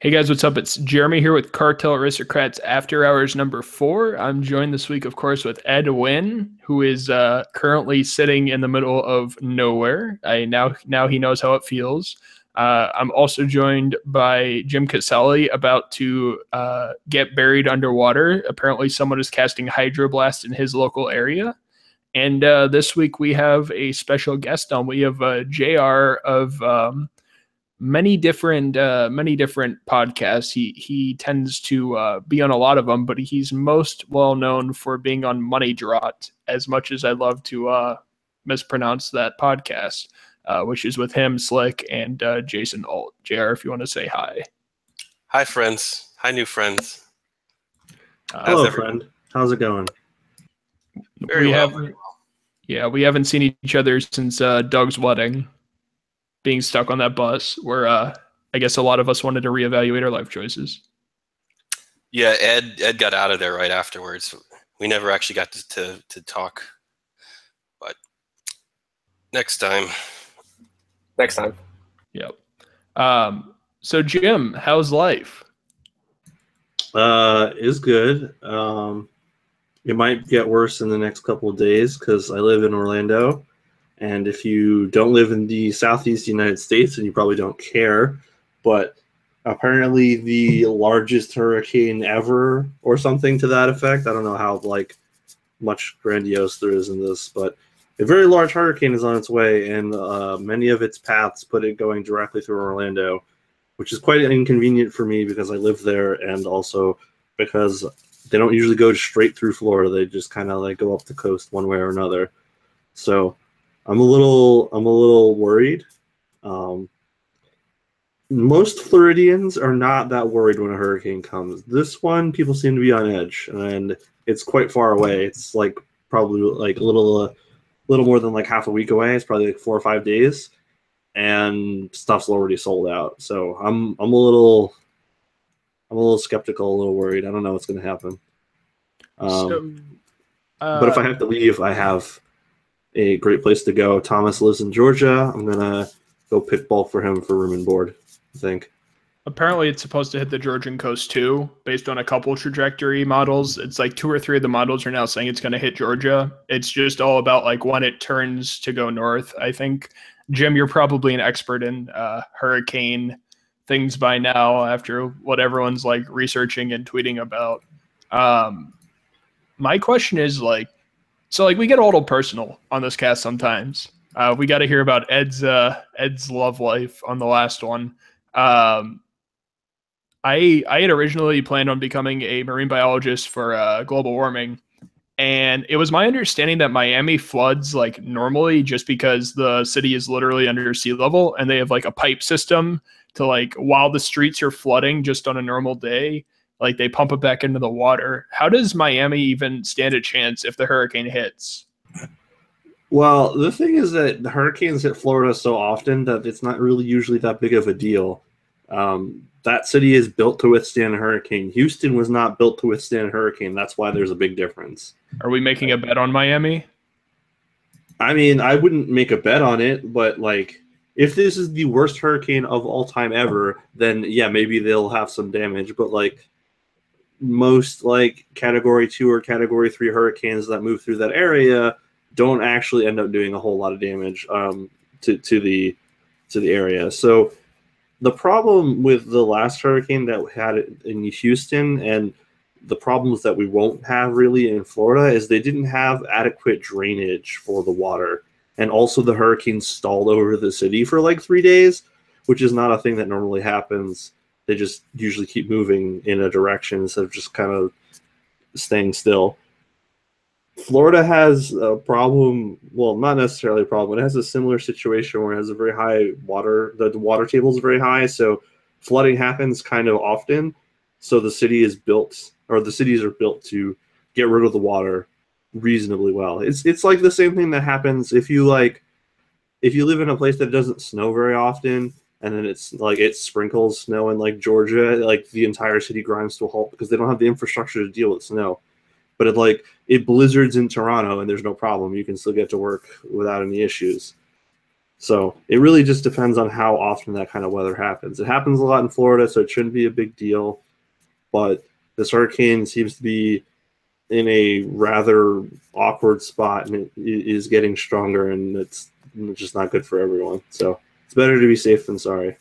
Hey guys, what's up? It's Jeremy here with Cartel Aristocrats After Hours number four. I'm joined this week, of course, with Ed Wynn, who is uh, currently sitting in the middle of nowhere. I now now he knows how it feels. Uh, I'm also joined by Jim Caselli, about to uh, get buried underwater. Apparently, someone is casting hydroblast in his local area. And uh, this week we have a special guest on. We have uh, Jr. of um, many different uh, many different podcasts. He he tends to uh, be on a lot of them, but he's most well known for being on Money Draught. As much as I love to uh, mispronounce that podcast, uh, which is with him, Slick, and uh, Jason Alt. Jr. If you want to say hi. Hi, friends. Hi, new friends. Uh, Hello, friend. How's it going? Very we well. have, yeah, we haven't seen each other since uh, Doug's wedding being stuck on that bus where uh, I guess a lot of us wanted to reevaluate our life choices. Yeah, Ed Ed got out of there right afterwards. We never actually got to to, to talk, but next time. Next time. Yep. Um, so Jim, how's life? Uh, is good. Um, it might get worse in the next couple of days because I live in Orlando, and if you don't live in the southeast United States, then you probably don't care. But apparently, the largest hurricane ever, or something to that effect. I don't know how like much grandiose there is in this, but a very large hurricane is on its way, and uh, many of its paths put it going directly through Orlando, which is quite inconvenient for me because I live there, and also because they don't usually go straight through Florida. They just kind of like go up the coast one way or another. So I'm a little I'm a little worried. Um, most Floridians are not that worried when a hurricane comes. This one, people seem to be on edge, and it's quite far away. It's like probably like a little, uh, little more than like half a week away. It's probably like four or five days, and stuff's already sold out. So I'm I'm a little, I'm a little skeptical, a little worried. I don't know what's going to happen. Um, so, uh, but if I have to leave, I have a great place to go. Thomas lives in Georgia. I'm gonna go pick ball for him for room and board. I think. apparently it's supposed to hit the Georgian coast too, based on a couple trajectory models. It's like two or three of the models are now saying it's going to hit Georgia. It's just all about like when it turns to go north. I think Jim, you're probably an expert in uh, hurricane things by now after what everyone's like researching and tweeting about. Um, my question is like, so like we get a little personal on this cast sometimes. Uh, we got to hear about Ed's uh, Ed's love life on the last one. Um, I I had originally planned on becoming a marine biologist for uh, global warming, and it was my understanding that Miami floods like normally just because the city is literally under sea level and they have like a pipe system to like while the streets are flooding just on a normal day, like they pump it back into the water. How does Miami even stand a chance if the hurricane hits? Well, the thing is that the hurricanes hit Florida so often that it's not really usually that big of a deal. Um, that city is built to withstand a hurricane. Houston was not built to withstand a hurricane. That's why there's a big difference. Are we making a bet on Miami? I mean, I wouldn't make a bet on it, but like, if this is the worst hurricane of all time ever, then yeah, maybe they'll have some damage. But like, most like category two or category three hurricanes that move through that area don't actually end up doing a whole lot of damage um, to to the to the area. So the problem with the last hurricane that we had in Houston and the problems that we won't have really in Florida is they didn't have adequate drainage for the water. And also the hurricane stalled over the city for like three days, which is not a thing that normally happens. They just usually keep moving in a direction instead of just kind of staying still. Florida has a problem. Well, not necessarily a problem. It has a similar situation where it has a very high water. The, the water table is very high, so flooding happens kind of often. So the city is built, or the cities are built to get rid of the water reasonably well. It's it's like the same thing that happens if you like if you live in a place that doesn't snow very often and then it's like it sprinkles snow in like Georgia, like the entire city grinds to a halt because they don't have the infrastructure to deal with snow. But it like it blizzards in Toronto and there's no problem. You can still get to work without any issues. So it really just depends on how often that kind of weather happens. It happens a lot in Florida, so it shouldn't be a big deal. But this hurricane seems to be in a rather awkward spot, and it is getting stronger, and it's just not good for everyone. So better to be safe than sorry.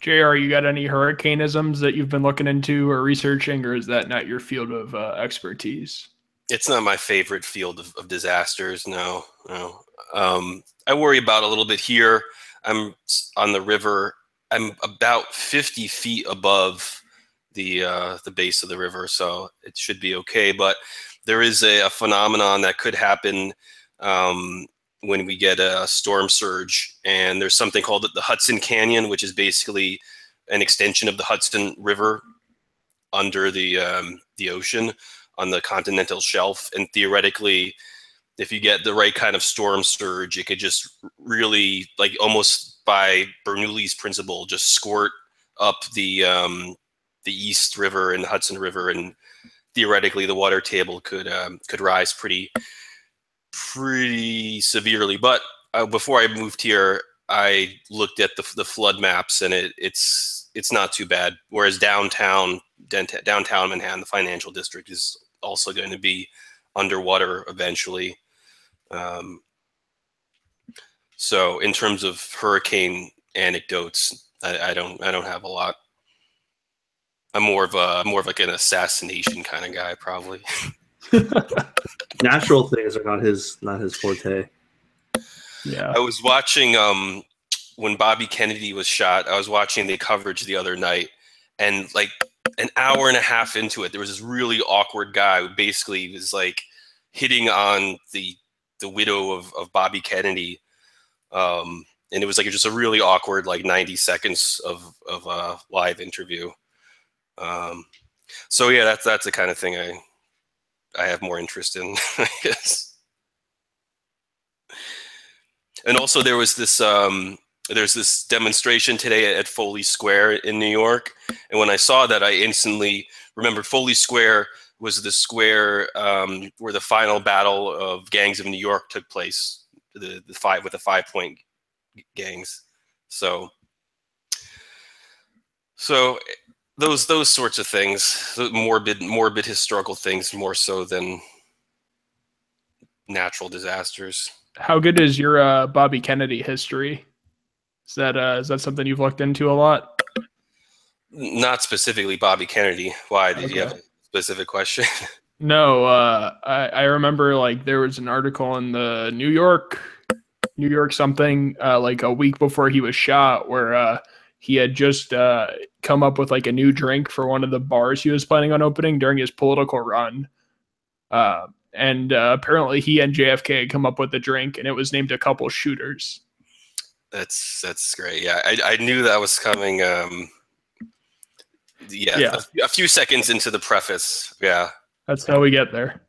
JR, you got any hurricaneisms that you've been looking into or researching, or is that not your field of uh, expertise? It's not my favorite field of, of disasters. No, no. Um, I worry about a little bit here. I'm on the river. I'm about 50 feet above the uh, the base of the river, so it should be okay. But there is a, a phenomenon that could happen um, when we get a storm surge, and there's something called the Hudson Canyon, which is basically an extension of the Hudson River under the um, the ocean on the continental shelf, and theoretically if you get the right kind of storm surge, it could just really like almost by Bernoulli's principle, just squirt up the um, the East River and the Hudson River, and theoretically the water table could um, could rise pretty pretty severely. But uh, before I moved here, I looked at the the flood maps, and it it's it's not too bad. Whereas downtown downtown Manhattan, the financial district, is also going to be underwater eventually. Um, so in terms of hurricane anecdotes, I, I, don't I don't have a lot. I'm more of a more of like an assassination kind of guy, probably. Natural things are not his not his forte. Yeah. I was watching um when Bobby Kennedy was shot. I was watching the coverage the other night, and like an hour and a half into it, there was this really awkward guy who basically was like hitting on the the widow of, of Bobby Kennedy. Um, and it was like just a really awkward like 90 seconds of of a live interview. Um, so yeah, that's that's the kind of thing I I have more interest in, I guess. And also there was this um, there's this demonstration today at Foley Square in New York, and when I saw that, I instantly remembered Foley Square was the square um, where the final battle of gangs of New York took place, the, the five with the five point gangs. So, so those those sorts of things, morbid morbid historical things, more so than natural disasters. How good is your uh, Bobby Kennedy history? Is that uh, is that something you've looked into a lot? Not specifically Bobby Kennedy. Why did okay. you have a specific question? no, uh, I, I remember like there was an article in the New York, New York something, uh, like a week before he was shot, where uh, he had just uh, come up with like a new drink for one of the bars he was planning on opening during his political run. Uh, and uh, apparently he and JFK had come up with a drink, and it was named a couple shooters. That's that's great. Yeah, I, I knew that was coming. Um, yeah, yeah. A, a, few seconds into the preface. Yeah, that's how we get there.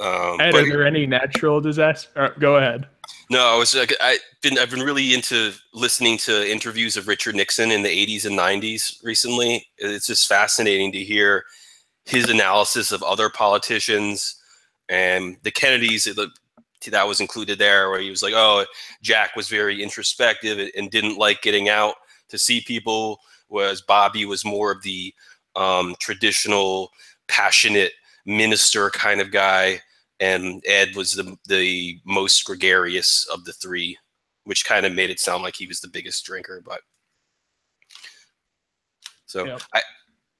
Um, Ed, but, are there any natural disasters? Uh, go ahead. No, I was. Like, I've been. I've been really into listening to interviews of Richard Nixon in the '80s and '90s recently. It's just fascinating to hear his analysis of other politicians and the Kennedys. That was included there, where he was like, "Oh, Jack was very introspective and didn't like getting out to see people." whereas Bobby was more of the um, traditional, passionate minister kind of guy, and Ted was the the most gregarious of the three, which kind of made it sound like he was the biggest drinker. But so yep. I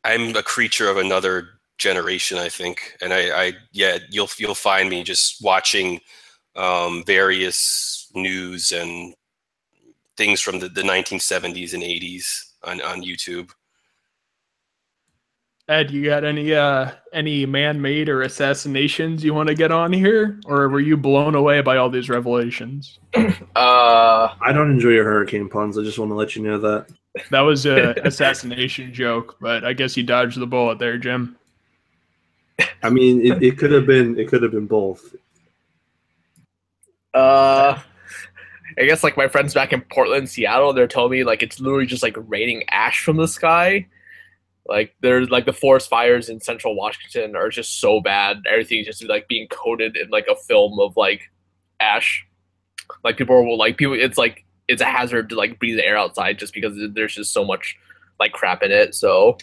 I'm a creature of another generation, I think, and I, I yeah you'll you'll find me just watching um, various news and things from the, the 1970s and 80s on, on YouTube. Ed, you got any uh any man-made or assassinations you want to get on here, or were you blown away by all these revelations? Uh, I don't enjoy your hurricane puns. I just want to let you know that. That was a assassination joke, but I guess you dodged the bullet there, Jim. I mean, it, it could have been it could have been both. Uh, I guess like my friends back in Portland, Seattle, they're telling me like it's literally just like raining ash from the sky. Like there's like the forest fires in central Washington are just so bad. Everything's just like being coated in like a film of like ash. Like people will like people it's like it's a hazard to like breathe the air outside just because there's just so much like crap in it. So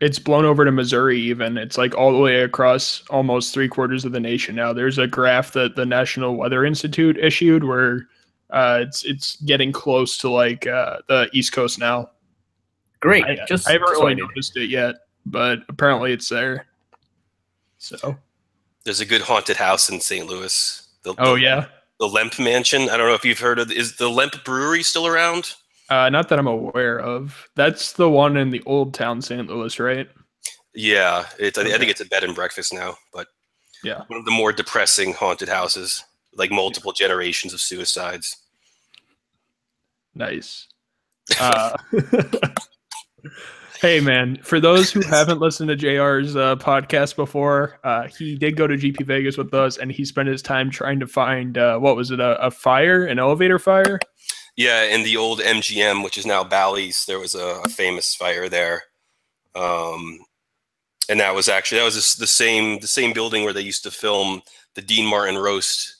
It's blown over to Missouri, even. It's like all the way across almost three quarters of the nation now. There's a graph that the National Weather Institute issued where uh, it's it's getting close to like uh, the East Coast now. Great. I, just I haven't just really what noticed it yet, but apparently it's there. So, There's a good haunted house in St. Louis. The, oh the- yeah, the Lemp Mansion. I don't know if you've heard of. Is the Lemp Brewery still around? uh, not that I'm aware of. That's the one in the old town, St. Louis, right? Yeah, it's. I, I think it's a bed and breakfast now, but Yeah. one of the more depressing haunted houses, like multiple generations of suicides. Nice. Uh, hey, man, for those who haven't listened to JR's uh, podcast before, uh, he did go to GP Vegas with us and he spent his time trying to find uh, what was it, a, a fire, an elevator fire? Yeah, in the old MGM, which is now Bally's, there was a, a famous fire there, um, and that was actually that was the the same the same building where they used to film the Dean Martin roast,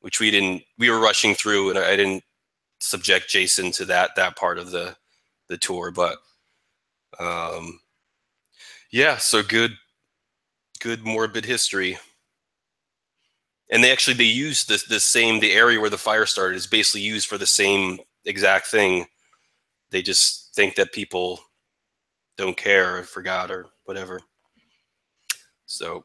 which we didn't we were rushing through, and I didn't subject Jason to that that part of the the tour, but um, yeah, so good good morbid history. And they actually they use this the same the area where the fire started is basically used for the same exact thing. They just think that people don't care or forgot or whatever. So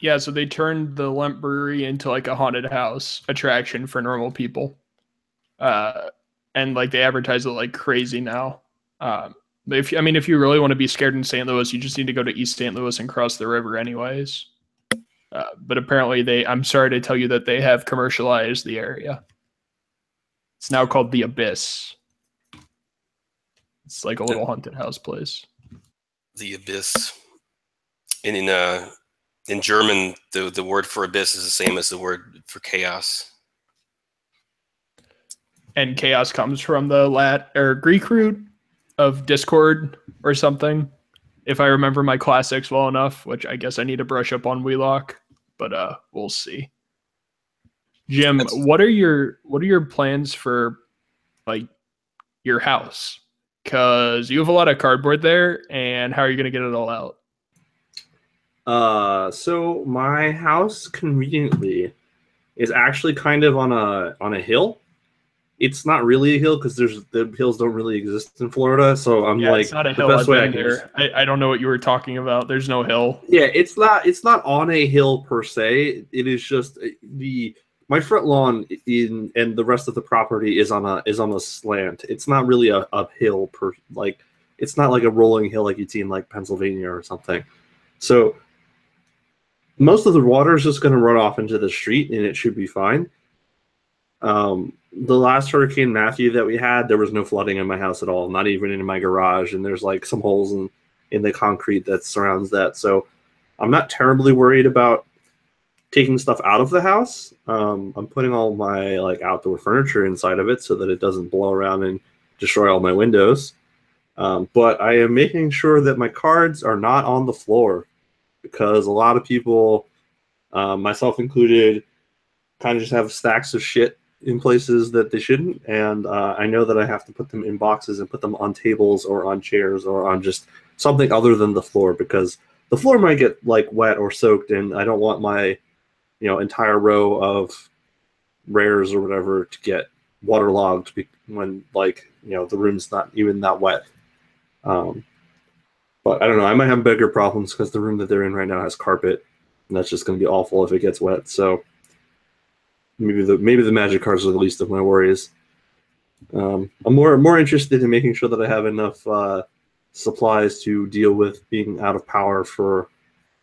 Yeah, so they turned the Lemp Brewery into like a haunted house attraction for normal people. Uh, and like they advertise it like crazy now. Um, if I mean, if you really want to be scared in St. Louis, you just need to go to East St. Louis and cross the river, anyways. Uh, but apparently, they I'm sorry to tell you that they have commercialized the area. It's now called the Abyss. It's like a little haunted house place. the abyss. And in uh in German the, the word for abyss is the same as the word for chaos. and chaos comes from the lat or Greek root of discord or something. If I remember my classics well enough, which I guess I need to brush up on Wheelock, but uh we'll see. Jim, That's- what are your what are your plans for like your house? Cause you have a lot of cardboard there, and how are you gonna get it all out? Uh, so my house conveniently is actually kind of on a on a hill. It's not really a hill because there's the hills don't really exist in Florida. So I'm Yeah, like it's not a the hill. best I've way I been can there. I, I don't know what you were talking about. There's no hill. Yeah, it's not it's not on a hill per se. It is just uh, the my front lawn in and the rest of the property is on a is on a slant. It's not really a, a hill per like it's not like a rolling hill like you'd see in like Pennsylvania or something. So most of the water is just going to run off into the street and it should be fine. Um, the last Hurricane Matthew that we had, there was no flooding in my house at all, not even in my garage, and there's like some holes in in the concrete that surrounds that. So I'm not terribly worried about taking stuff out of the house. Um, I'm putting all my like outdoor furniture inside of it so that it doesn't blow around and destroy all my windows. Um, but I am making sure that my cards are not on the floor because a lot of people, um, myself included, kind of just have stacks of shit in places that they shouldn't. And uh, I know that I have to put them in boxes and put them on tables or on chairs or on just something other than the floor because the floor might get like wet or soaked and I don't want my you know entire row of rares or whatever to get waterlogged when like you know the room's not even that wet um but i don't know i might have bigger problems because the room that they're in right now has carpet and that's just going to be awful if it gets wet so maybe the maybe the magic cards are the least of my worries um, i'm more more interested in making sure that i have enough uh, supplies to deal with being out of power for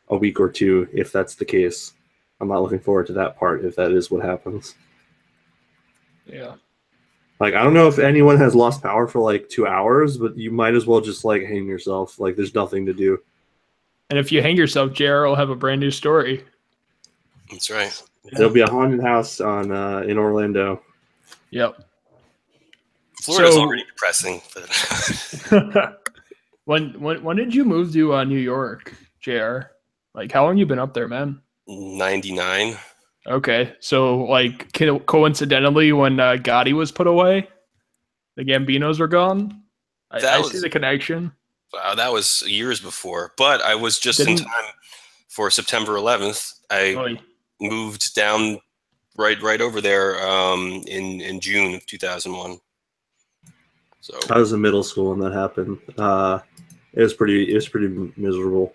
a week or two if that's the case i'm not looking forward to that part if that is what happens Yeah. like i don't know if anyone has lost power for like two hours but you might as well just like hang yourself like there's nothing to do And if you hang yourself, JR will have a brand new story. That's right. There'll be a haunted house on uh, in orlando Yep. Florida's So- already depressing. But when when when did you move to uh, New York, JR? Like how long you been up there, man? 99. Okay, so like coincidentally, when uh, Gotti was put away, the Gambinos were gone. I, That I was- see the connection. Wow, that was years before. But I was just in Didn't- time for September 11th. I Oy. Moved down right right over there um, in in June of 2001. So I was in middle school when that happened. Uh, it was pretty. It was pretty miserable.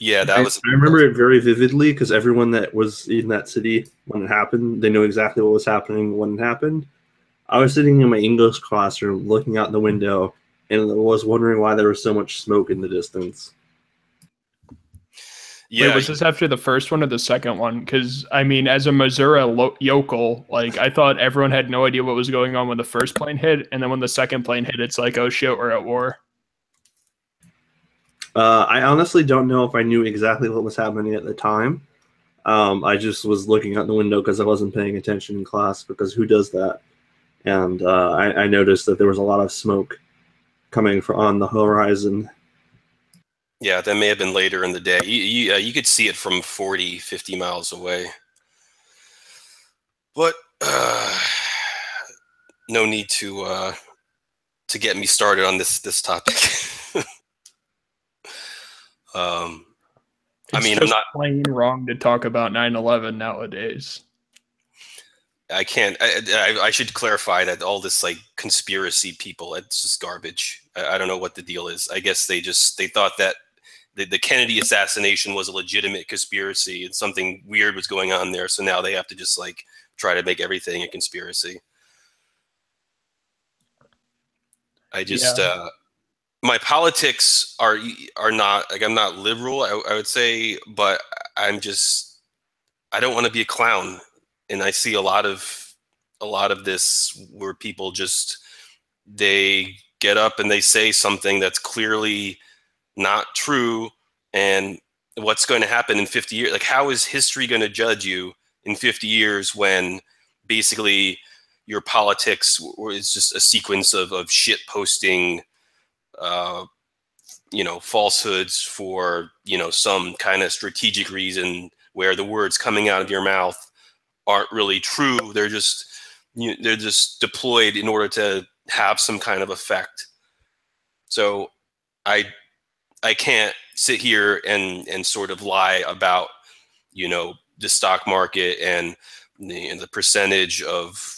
yeah, that I, was I remember it very vividly because everyone that was in that city when it happened, they knew exactly what was happening when it happened. I was sitting in my English classroom, looking out the window, and was wondering why there was so much smoke in the distance. Yeah. Wait, was this after the first one or the second one? Because I mean, as a Missouri lo- yokel, like I thought everyone had no idea what was going on when the first plane hit, and then when the second plane hit, it's like, oh shit, we're at war. Uh, I honestly don't know if I knew exactly what was happening at the time. Um, I just was looking out the window because I wasn't paying attention in class because who does that? And uh, I, I noticed that there was a lot of smoke coming from on the horizon. Yeah, that may have been later in the day. You, you, uh, you could see it from 40, 50 miles away. But uh, no need to uh, to get me started on this this topic. um, I mean, I'm not- plain wrong to talk about 9/11 nowadays. I can't. I, I, I should clarify that all this like conspiracy people, it's just garbage. I, I don't know what the deal is. I guess they just they thought that the, the Kennedy assassination was a legitimate conspiracy and something weird was going on there. So now they have to just like try to make everything a conspiracy. I just Yeah. uh, my politics are are not like I'm not liberal. I, I would say, but I'm just I don't want to be a clown and I see a lot of a lot of this where people just they get up and they say something that's clearly not true and what's going to happen in 50 years like how is history going to judge you in 50 years when basically your politics is just a sequence of, of shit posting uh, you know falsehoods for you know some kind of strategic reason where the words coming out of your mouth aren't really true. They're just you they're just deployed in order to have some kind of effect. So I I can't sit here and and sort of lie about you know the stock market and the, and the percentage of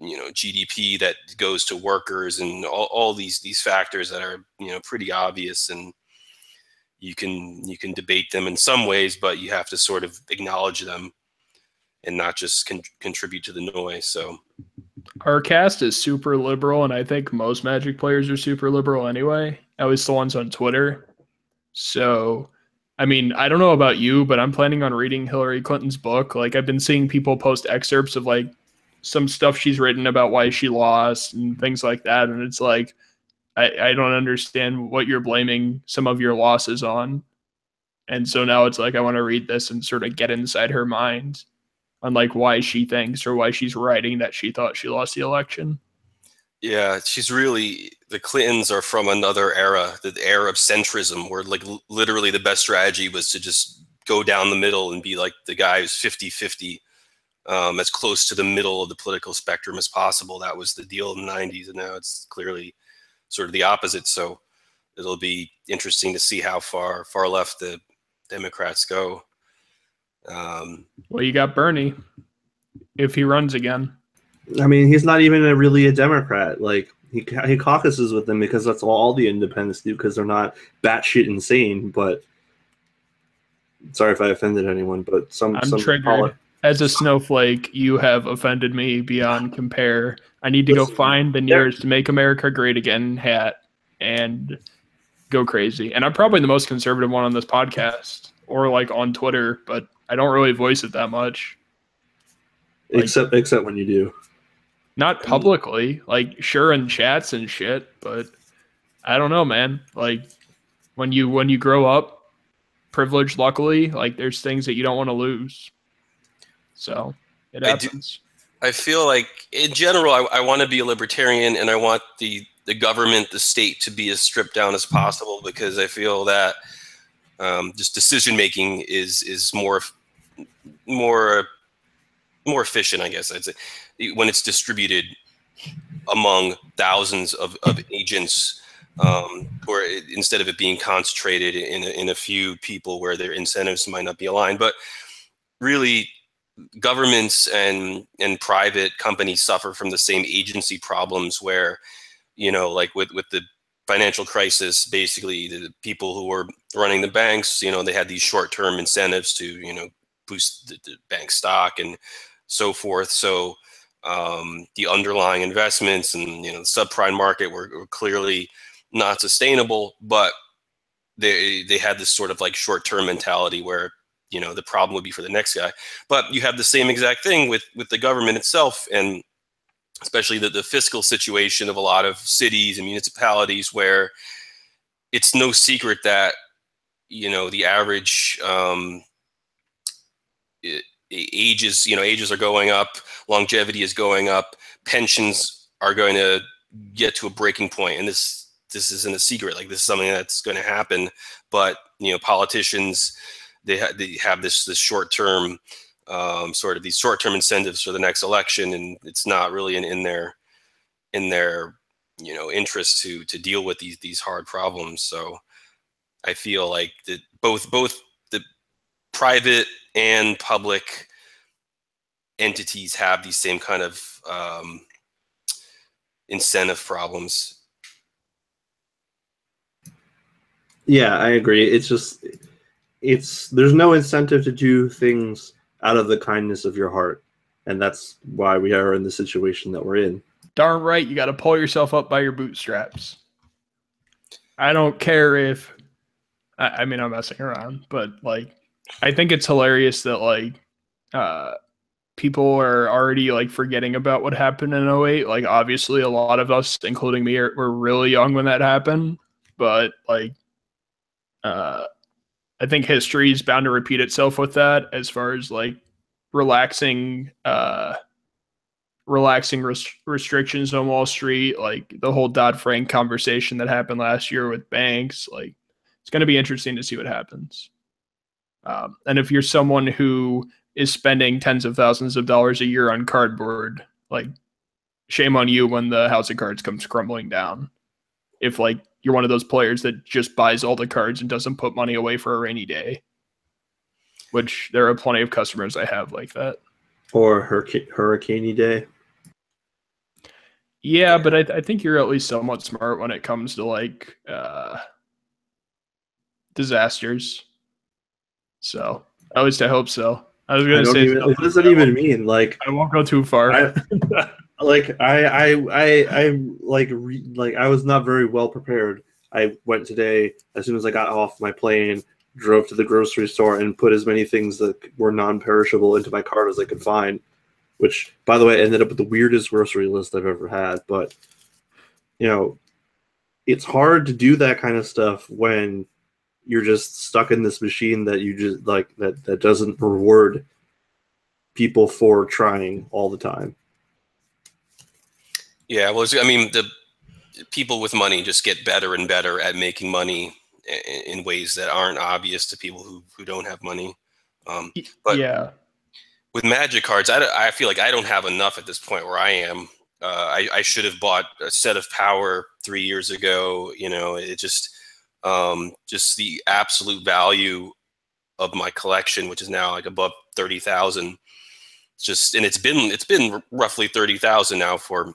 you know GDP that goes to workers and all, all these these factors that are you know pretty obvious and you can you can debate them in some ways but you have to sort of acknowledge them and not just con- contribute to the noise. So Our cast is super liberal, and I think most Magic players are super liberal anyway. At least the ones on Twitter. So, I mean, I don't know about you, but I'm planning on reading Hillary Clinton's book. Like, I've been seeing people post excerpts of like some stuff she's written about why she lost and things like that, and it's like, I, I don't understand what you're blaming some of your losses on. And so now it's like I want to read this and sort of get inside her mind on like why she thinks or why she's writing that she thought she lost the election. yeah, she's really the Clintons are from another era, the era of centrism, where like literally the best strategy was to just go down the middle and be like the guy who's 50-50, um, as close to the middle of the political spectrum as possible. That was the deal in the 90s, and now it's clearly sort of the opposite. So it'll be interesting to see how far far left the Democrats go. Um, Well, you got Bernie if he runs again. I mean, he's not even a, really a Democrat. Like he he caucuses with them because that's all, all the independents do because they're not batshit insane. But sorry if I offended anyone, but some I'm some triggered. poli- As a snowflake, you have offended me beyond compare. I need to go find the nearest "Make America Great Again" hat and go crazy. And I'm probably the most conservative one on this podcast or like on Twitter, but I don't really voice it that much. like- except except when you do. Not publicly, like sure in chats and shit, but I don't know, man. Like when you when you grow up privileged luckily, like there's things that you don't want to lose. So it I do- happens. I feel like, in general, I, I want to be a libertarian, and I want the the government, the state, to be as stripped down as possible because I feel that um, just decision making is is more more more efficient, I guess I'd say, when it's distributed among thousands of, of agents, um, or it, instead of it being concentrated in a, in a few people where their incentives might not be aligned. But really, governments and and private companies suffer from the same agency problems where, you know, like with with the financial crisis, basically the people who were running the banks, you know, they had these short term incentives to, you know, boost the, the bank stock and so forth. So um, the underlying investments and you know the subprime market were, were clearly not sustainable, but they they had this sort of like short term mentality where you know the problem would be for the next guy. But you have the same exact thing with with the government itself and especially the, the fiscal situation of a lot of cities and municipalities where it's no secret that you know the average um, ages you know ages are going up longevity is going up pensions are going to get to a breaking point. And this this isn't a secret like this is something that's going to happen. But you know politicians they, ha- they have this this short term um, sort of these short term incentives for the next election and it's not really in, in their in their you know interest to to deal with these these hard problems. So i feel like that both both the private and public entities have these same kind of um, incentive problems. Yeah, I agree. It's just it's there's no incentive to do things out of the kindness of your heart. And that's why we are in the situation that we're in. Darn right, you got to pull yourself up by your bootstraps. I don't care if I, I mean I'm messing around, but like I think it's hilarious that like uh people are already like forgetting about what happened in 08. Like obviously a lot of us, including me, are, were really young when that happened. But like uh I think history is bound to repeat itself with that as far as like relaxing uh relaxing res- restrictions on Wall Street, like the whole Dodd Frank conversation that happened last year with banks. Like, it's going to be interesting to see what happens. Um, and if you're someone who is spending tens of thousands of dollars a year on cardboard, like, shame on you when the house of cards comes crumbling down. If like you're one of those players that just buys all the cards and doesn't put money away for a rainy day, which there are plenty of customers I have like that. Or hurricane hurricane day. Yeah, but I, I think you're at least somewhat smart when it comes to like uh, disasters. So at least I hope so. I was gonna don't say, even, what does that even mean? Like, I won't go too far. I, like I, I, I, I'm like, re, like I was not very well prepared. I went today as soon as I got off my plane, drove to the grocery store, and put as many things that were non-perishable into my cart as I could find. Which, by the way, ended up with the weirdest grocery list I've ever had. But you know, it's hard to do that kind of stuff when you're just stuck in this machine that you just like that that doesn't reward people for trying all the time. Yeah, well, I mean, the people with money just get better and better at making money in ways that aren't obvious to people who, who don't have money. Um, but yeah, with magic cards, I, I feel like I don't have enough at this point where I am. Uh, I, I should have bought a set of power three years ago. You know, it just um, just the absolute value of my collection, which is now like above thirty thousand. Just and it's been it's been roughly thirty thousand now for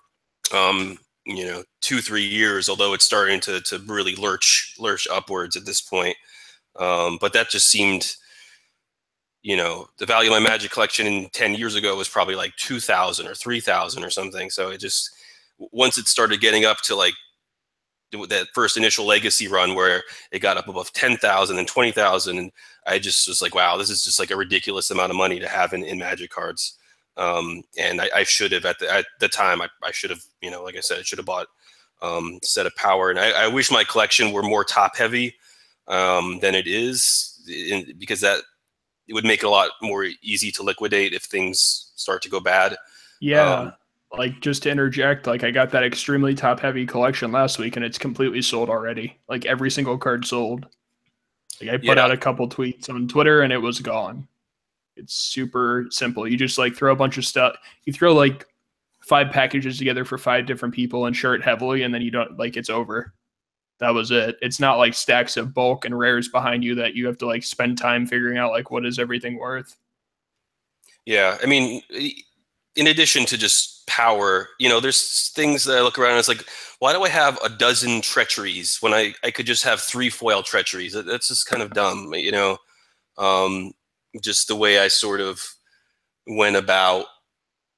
um, you know two three years. Although it's starting to to really lurch lurch upwards at this point. Um, but that just seemed you know, the value of my magic collection in 10 years ago was probably like 2000 or 3000 or something. So it just, once it started getting up to like that first initial legacy run where it got up above 10,000 and 20,000, and I just was like, wow, this is just like a ridiculous amount of money to have in, in magic cards. Um, and I, I should have at the, at the time, I, I should have, you know, like I said, I should have bought um, set of power. And I, I wish my collection were more top heavy um, than it is in, because that it would make it a lot more easy to liquidate if things start to go bad. yeah. Um, like just to interject, like I got that extremely top heavy collection last week and it's completely sold already. Like every single card sold. Like I put Yeah. out a couple tweets on Twitter and it was gone. It's super simple. You just like throw a bunch of stuff. You throw like five packages together for five different people, insure it heavily, and then you don't like it's over. That was it. It's not like stacks of bulk and rares behind you that you have to like spend time figuring out like what is everything worth. Yeah, I mean, in addition to just power, you know, there's things that I look around and it's like, why do I have a dozen treacheries when I, I could just have three foil treacheries? That- That's just kind of dumb, you know. Um, just the way I sort of went about.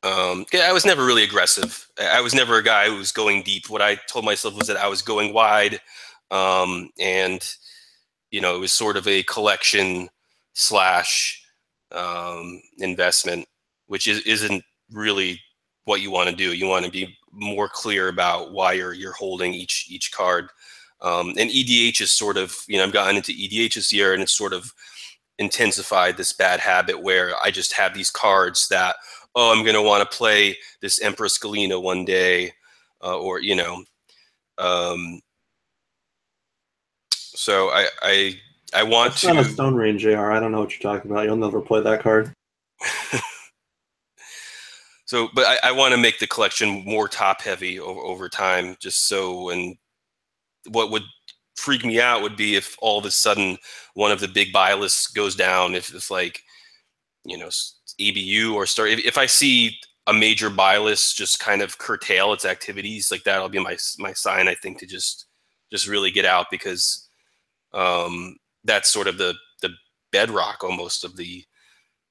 Um, yeah, I was never really aggressive. I was never a guy who was going deep. What I told myself was that I was going wide, um, and you know, it was sort of a collection slash um, investment, which is, isn't really what you want to do. You want to be more clear about why you're you're holding each each card. Um, and EDH is sort of you know I've gotten into EDH this year, and it's sort of intensified this bad habit where I just have these cards that oh I'm going to want to play this Empress Galina one day, uh, or you know. Um, so I I I want That's to. not a Stone Rain JR. I don't know what you're talking about. You'll never play that card. So, but I, I want to make the collection more top heavy over, over time, just so. And what would freak me out would be if all of a sudden one of the big buy lists goes down. If it's like, you know, ABU or start. If, if I see a major buy list just kind of curtail its activities, like that'll be my my sign. I think to just just really get out because um, that's sort of the the bedrock almost of the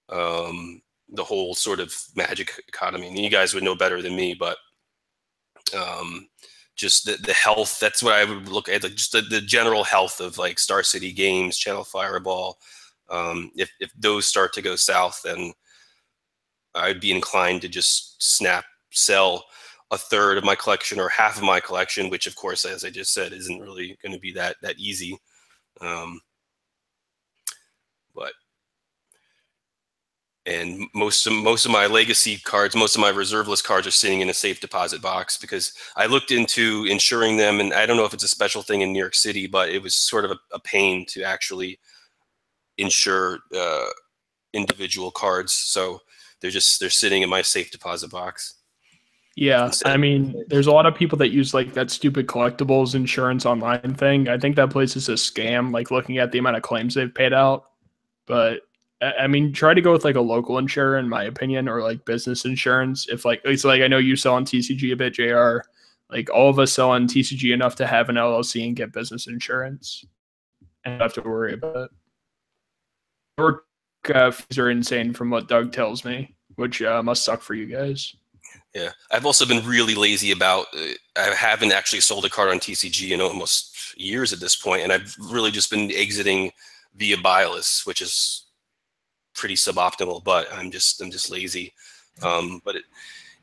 um, the whole sort of magic economy. And you guys would know better than me, but um, just the, the health, that's what I would look at, like just the, the general health of like Star City Games, Channel Fireball. Um, if, if those start to go south, then I'd be inclined to just snap sell a third of my collection or half of my collection, which of course, as I just said, isn't really going to be that, that easy. Um, but and most of most of my legacy cards, most of my reserve list cards are sitting in a safe deposit box because I looked into insuring them, and I don't know if it's a special thing in New York City, but it was sort of a, a pain to actually insure uh, individual cards. So they're just they're sitting in my safe deposit box. Yeah, I mean, there's a lot of people that use like that stupid collectibles insurance online thing. I think that place is a scam. Like looking at the amount of claims they've paid out, but I mean, try to go with like a local insurer, in my opinion, or like business insurance. If like it's like I know you sell on TCG a bit, Jr. Like all of us sell on TCG enough to have an LLC and get business insurance, and have to worry about it. Work uh, fees are insane, from what Doug tells me, which uh, must suck for you guys. Yeah, I've also been really lazy about. Uh, I haven't actually sold a card on TCG in almost years at this point, and I've really just been exiting via buy which is pretty suboptimal. But I'm just I'm just lazy. Um, but it,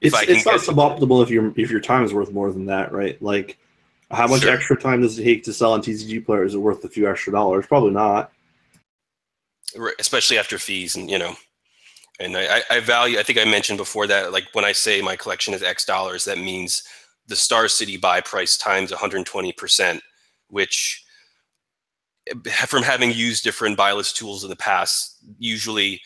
if It's, I it's not suboptimal if your if your time is worth more than that, right? Like, how much Sure. extra time does it take to sell on TCG player? Is it worth a few extra dollars? Probably not. Especially after fees and you know and I, I- value i think i mentioned before that like when i say my collection is x dollars that means the star city buy price times 120% which eh, from having used different list tools in the past usually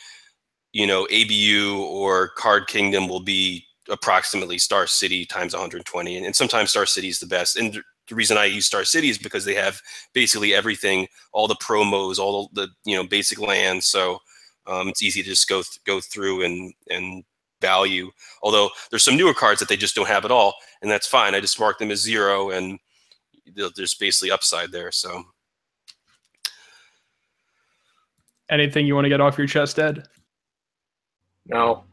you know abu or card kingdom will be approximately star city times 120 and, and sometimes star city is the best and the reason i use star city is because they have basically everything all the promos, all the, the you know basic lands. So um, it's easy to just go th- go through and and value. Although there's some newer cards that they just don't have at all, and that's fine. I just mark them as zero, and there's basically upside there. So Anything you want to get off your chest, Ed? No.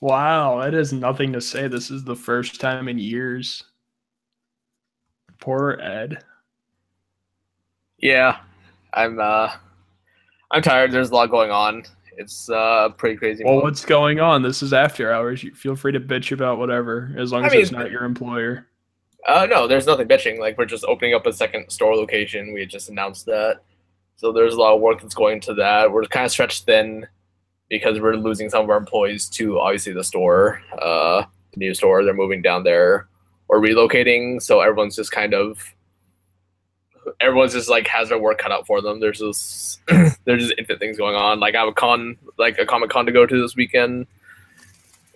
Wow, that is nothing to say. This is the first time in years. Poor Ed. Yeah. I'm uh I'm tired. There's a lot going on. It's uh pretty crazy. Well, month. what's going on? This is after hours. You feel free to bitch about whatever, as long I as mean- it's not your employer. Uh, no, there's nothing bitching. Like we're just opening up a second store location. We had just announced that, so there's a lot of work that's going into that. We're kind of stretched thin because we're losing some of our employees to obviously the store, uh, the new store. They're moving down there or relocating, so everyone's just kind of everyone's just like has their work cut out for them. There's just there's just infinite things going on. Like I have a con, like a comic con to go to this weekend.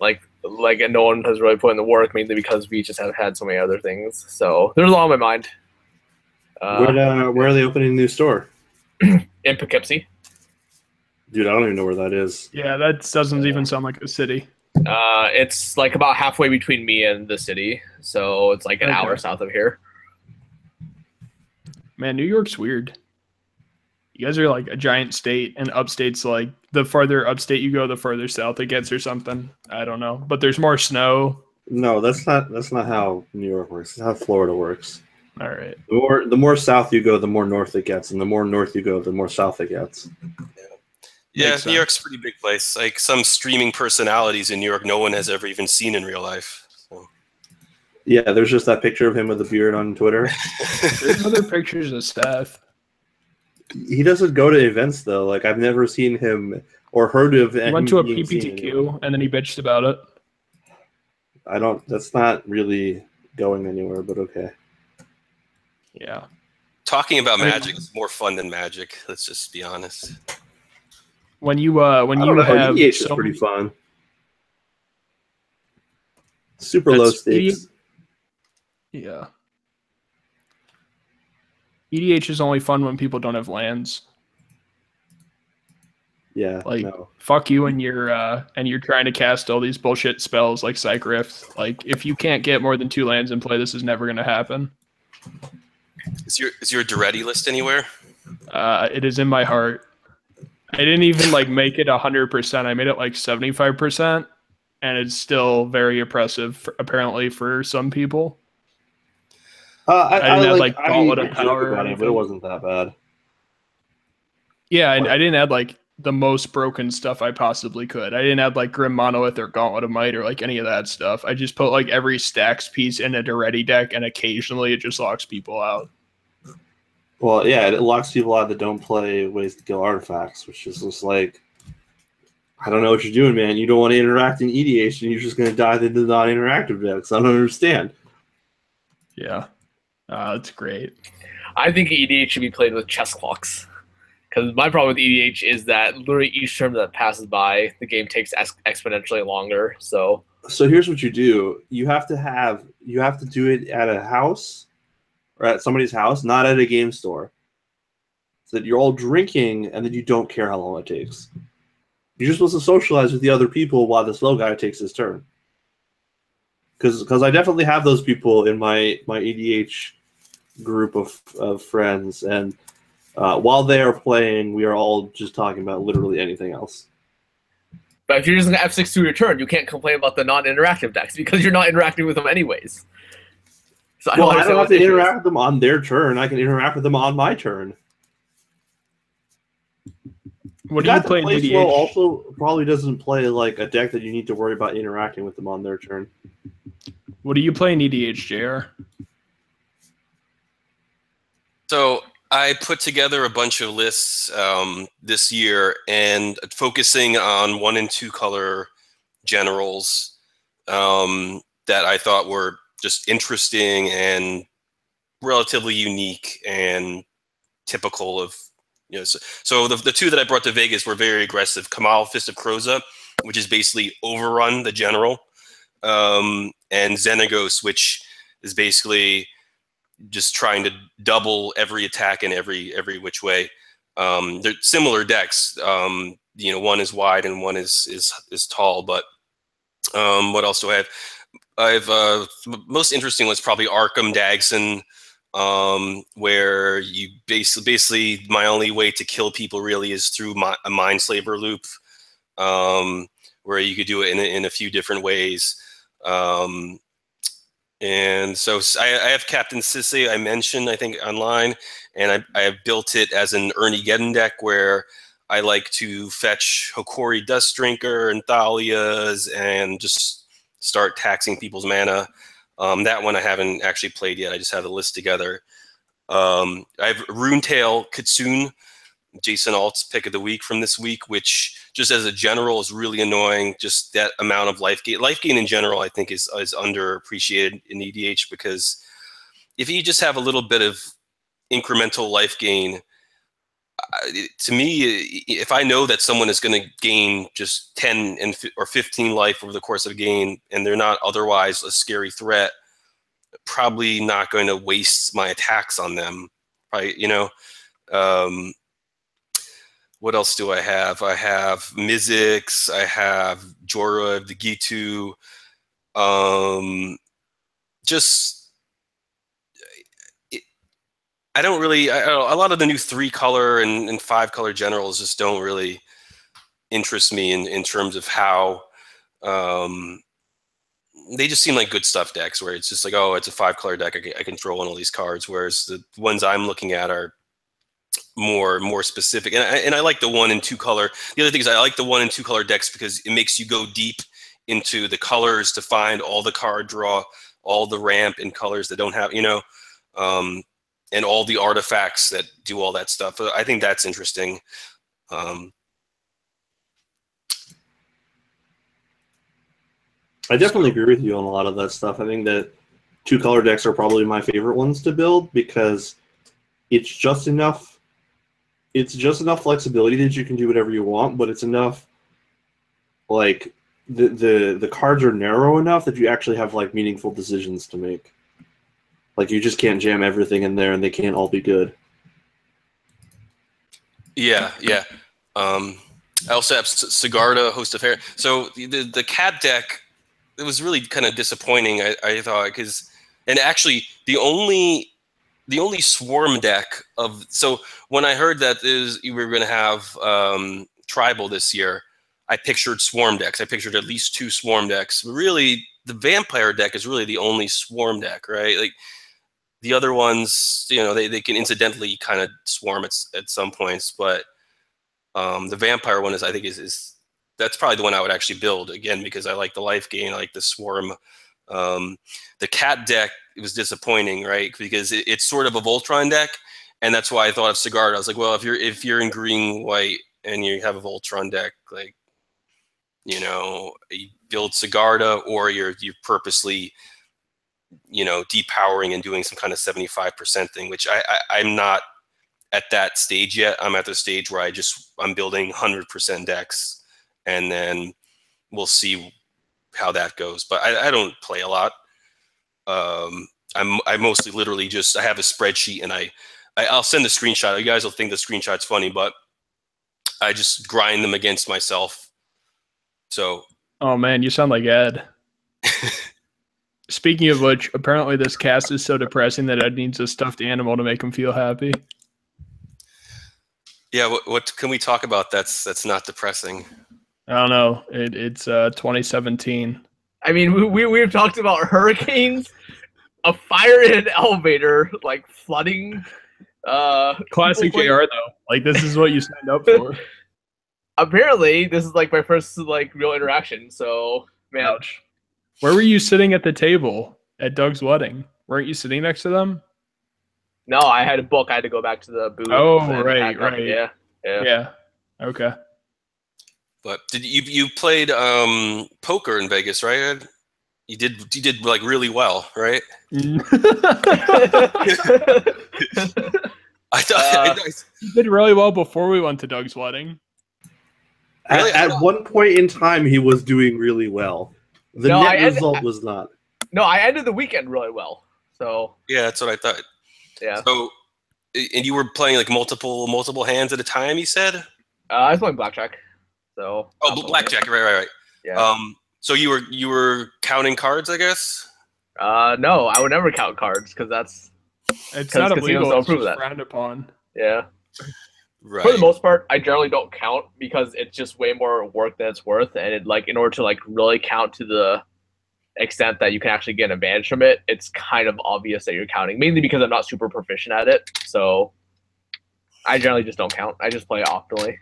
Like like and no one has really put in the work mainly because we just have had so many other things. So there's a lot on my mind. Uh, uh, where are they opening a new store? in Poughkeepsie. Dude, I don't even know where that is. Yeah, that doesn't even sound like a city. Uh, it's like about halfway between me and the city, so it's like an Okay. hour south of here. Man, New York's weird. You guys are like a giant state, and upstate's like the farther upstate you go, the further south it gets, or something. I don't know, but there's more snow. No, that's not that's not how New York works. That's how Florida works. All right. The more the more south you go, the more north it gets, and the more north you go, the more south it gets. Yeah, Makes New York's a pretty big place. Like some streaming personalities in New York, no one has ever even seen in real life. So. Yeah, there's just that picture of him with a beard on Twitter. There's other pictures of Steph. he doesn't go to events though. Like I've never seen him or heard of. He went to a being seen anywhere. PPTQ, and then he bitched about it. I don't. That's not really going anywhere, but okay. Yeah. Talking about I mean- magic is more fun than magic. Let's just be honest. When you uh when you know. have EDH is pretty many- fun. Super low That's- stakes. yeah. EDH is only fun when people don't have lands. Yeah. like- no. Fuck you and you're uh and you're trying to cast all these bullshit spells like Psych Rift. Like if you can't get more than two lands in play, this is never gonna happen. Is your is your Daretti list anywhere? Uh it is in my heart. I didn't even like make it hundred percent. I made it like seventy five percent, and it's still very oppressive for, apparently for some people. Uh, I, I didn't have, like, like, I Gauntlet mean, of Power about it, but it wasn't that bad. Yeah, and What? I didn't add like the most broken stuff I possibly could. I didn't add like Grim Monolith or Gauntlet of Might or like any of that stuff. I just put like every Stax piece in a Daretti deck, and occasionally it just locks people out. Well, yeah, it locks people out that don't play ways to kill artifacts, which is just like, I don't know what you're doing, man. You don't want to interact in EDH, and you're just going to dive into the non-interactive decks. I don't understand. Yeah, uh, that's great. I think EDH should be played with chess clocks. Because my problem with EDH is that literally each term that passes by, the game takes ex- exponentially longer. So So here's what you do: you have to have you have to do it at a house or at somebody's house, not at a game store. So that you're all drinking, and then you don't care how long it takes. You're just supposed to socialize with the other people while the slow guy takes his turn. Because I definitely have those people in my my EDH group of, of friends, and uh, while they are playing, we are all just talking about literally anything else. But if you're using F6 to your turn, you can't complain about the non-interactive decks because you're not interacting with them anyways. So well, I understand don't have to issue interact with them on their turn. I can interact with them on my turn. What The do you guy play in plays EDH? well also probably doesn't play like a deck that you need to worry about interacting with them on their turn. What do you play in EDH, Jr? So I put together a bunch of lists um, this year and focusing on one and two color generals um, that I thought were just interesting and relatively unique and typical of you know. So, so the, the two that I brought to Vegas were very aggressive. Kamahl Fist of Krosa, which is basically overrun the general, um, and Xenagos, which is basically just trying to double every attack in every every which way. Um, they're similar decks. Um, you know, one is wide and one is is is tall. But um, what else do I have? I've uh, most interesting was probably Arcum Dagsson, um, where you basically basically my only way to kill people really is through my, a mindslaver loop, um, where you could do it in in a few different ways. Um, and so I, I have Captain Sisay, I mentioned, I think, online, and I, I have built it as an Armageddon deck where I like to fetch Hokori Dust Drinker and Thalia's and just start taxing people's mana. Um, that one I haven't actually played yet. I just have the list together. Um, I have Runetail Kitsune, Jason Alt's pick of the week from this week, which just as a general is really annoying. Just that amount of life gain. Life gain in general, I think, is is underappreciated in EDH because if you just have a little bit of incremental life gain. To me, if I know that someone is going to gain just 10 and or 15 life over the course of a game, and they're not otherwise a scary threat, probably not going to waste my attacks on them. Right? You know. Um, what else do I have? I have Mizzix, I have Jhoira, the Ghitu, um, just it, I don't really. I, I don't- a lot of the new three color and, and five color generals just don't really interest me in in terms of how. Um, they just seem like good stuff decks where it's just like, oh, it's a five color deck. I can, I throw in all these cards. Whereas the ones I'm looking at are more more specific. And I, and I like the one and two color. The other thing is I like the one and two color decks because it makes you go deep into the colors to find all the card draw, all the ramp in colors that don't have, you know, um, and all the artifacts that do all that stuff. I think that's interesting. Um, I definitely agree with you on a lot of that stuff. I think that two color decks are probably my favorite ones to build because it's just enough it's just enough flexibility that you can do whatever you want, but it's enough like the the the cards are narrow enough that you actually have like meaningful decisions to make. Like you just can't jam everything in there and they can't all be good. Yeah, yeah. Um, I also have Sigarda, Host of Herons. So the the, the cat deck, it was really kind of disappointing. I, I thought because, and actually the only the only swarm deck of so when I heard that is we were going to have um, tribal this year, I pictured swarm decks. I pictured at least two swarm decks. But really, the vampire deck is really the only swarm deck, right? Like the other ones, you know, they, they can incidentally kind of swarm at, at some points, but um, the vampire one is, I think, is, is that's probably the one I would actually build again because I like the life gain, I like the swarm. Um, the cat deck it was disappointing, right? Because it, it's sort of a Voltron deck, and that's why I thought of Sigarda. I was like, well, if you're if you're in green white and you have a Voltron deck, like you know, you build Sigarda, or you're you purposely you know depowering and doing some kind of 75% thing which I, I i'm not at that stage yet. I'm at the stage where i just i'm building 100% decks and then we'll see how that goes. But i, I don't play a lot. Um i'm i mostly literally just i have a spreadsheet and i, I i'll send a screenshot. You guys will think the screenshot's funny but i just grind them against myself. So Oh man, you sound like Ed. Speaking of which, apparently this cast is so depressing that Ed needs a stuffed animal to make him feel happy. yeah what, what can we talk about that's that's not depressing I don't know. It, it's uh, 2017. I mean, we, we we've talked about hurricanes, a fire in an elevator, like flooding. Uh, Classic people JR though. Like this is what you signed up for. apparently, this is like my first like real interaction. So, man, Ouch. Where were you sitting at the table at Doug's wedding? Weren't you sitting next to them? no, I had a book. I had to go back to the booth. Oh, right, right. Yeah, yeah. Yeah. Okay. But did you you played um, poker in Vegas, right? Ed? You did you did like really well, right? you I thought Uh, did really well before we went to Doug's wedding. At, Really? at one point in time, he was doing really well. The No, net I ended- result was not. no, I ended the weekend really well. So, yeah, that's what I thought. yeah, So, and you were playing like multiple multiple hands at a time. You said, uh, I was playing blackjack. So, oh, bl- blackjack, right, right, right. Yeah. Um, so you were you were counting cards, I guess. Uh, no, I would never count cards because that's It's not casinos illegal. don't It's just that. frowned upon. yeah. Right. For the most part, I generally don't count because it's just way more work than it's worth, and it like in order to like really count to the extent that you can actually get an advantage from it, it's kind of obvious that you're counting. Mainly because I'm not super proficient at it, so I generally just don't count. I just play optimally.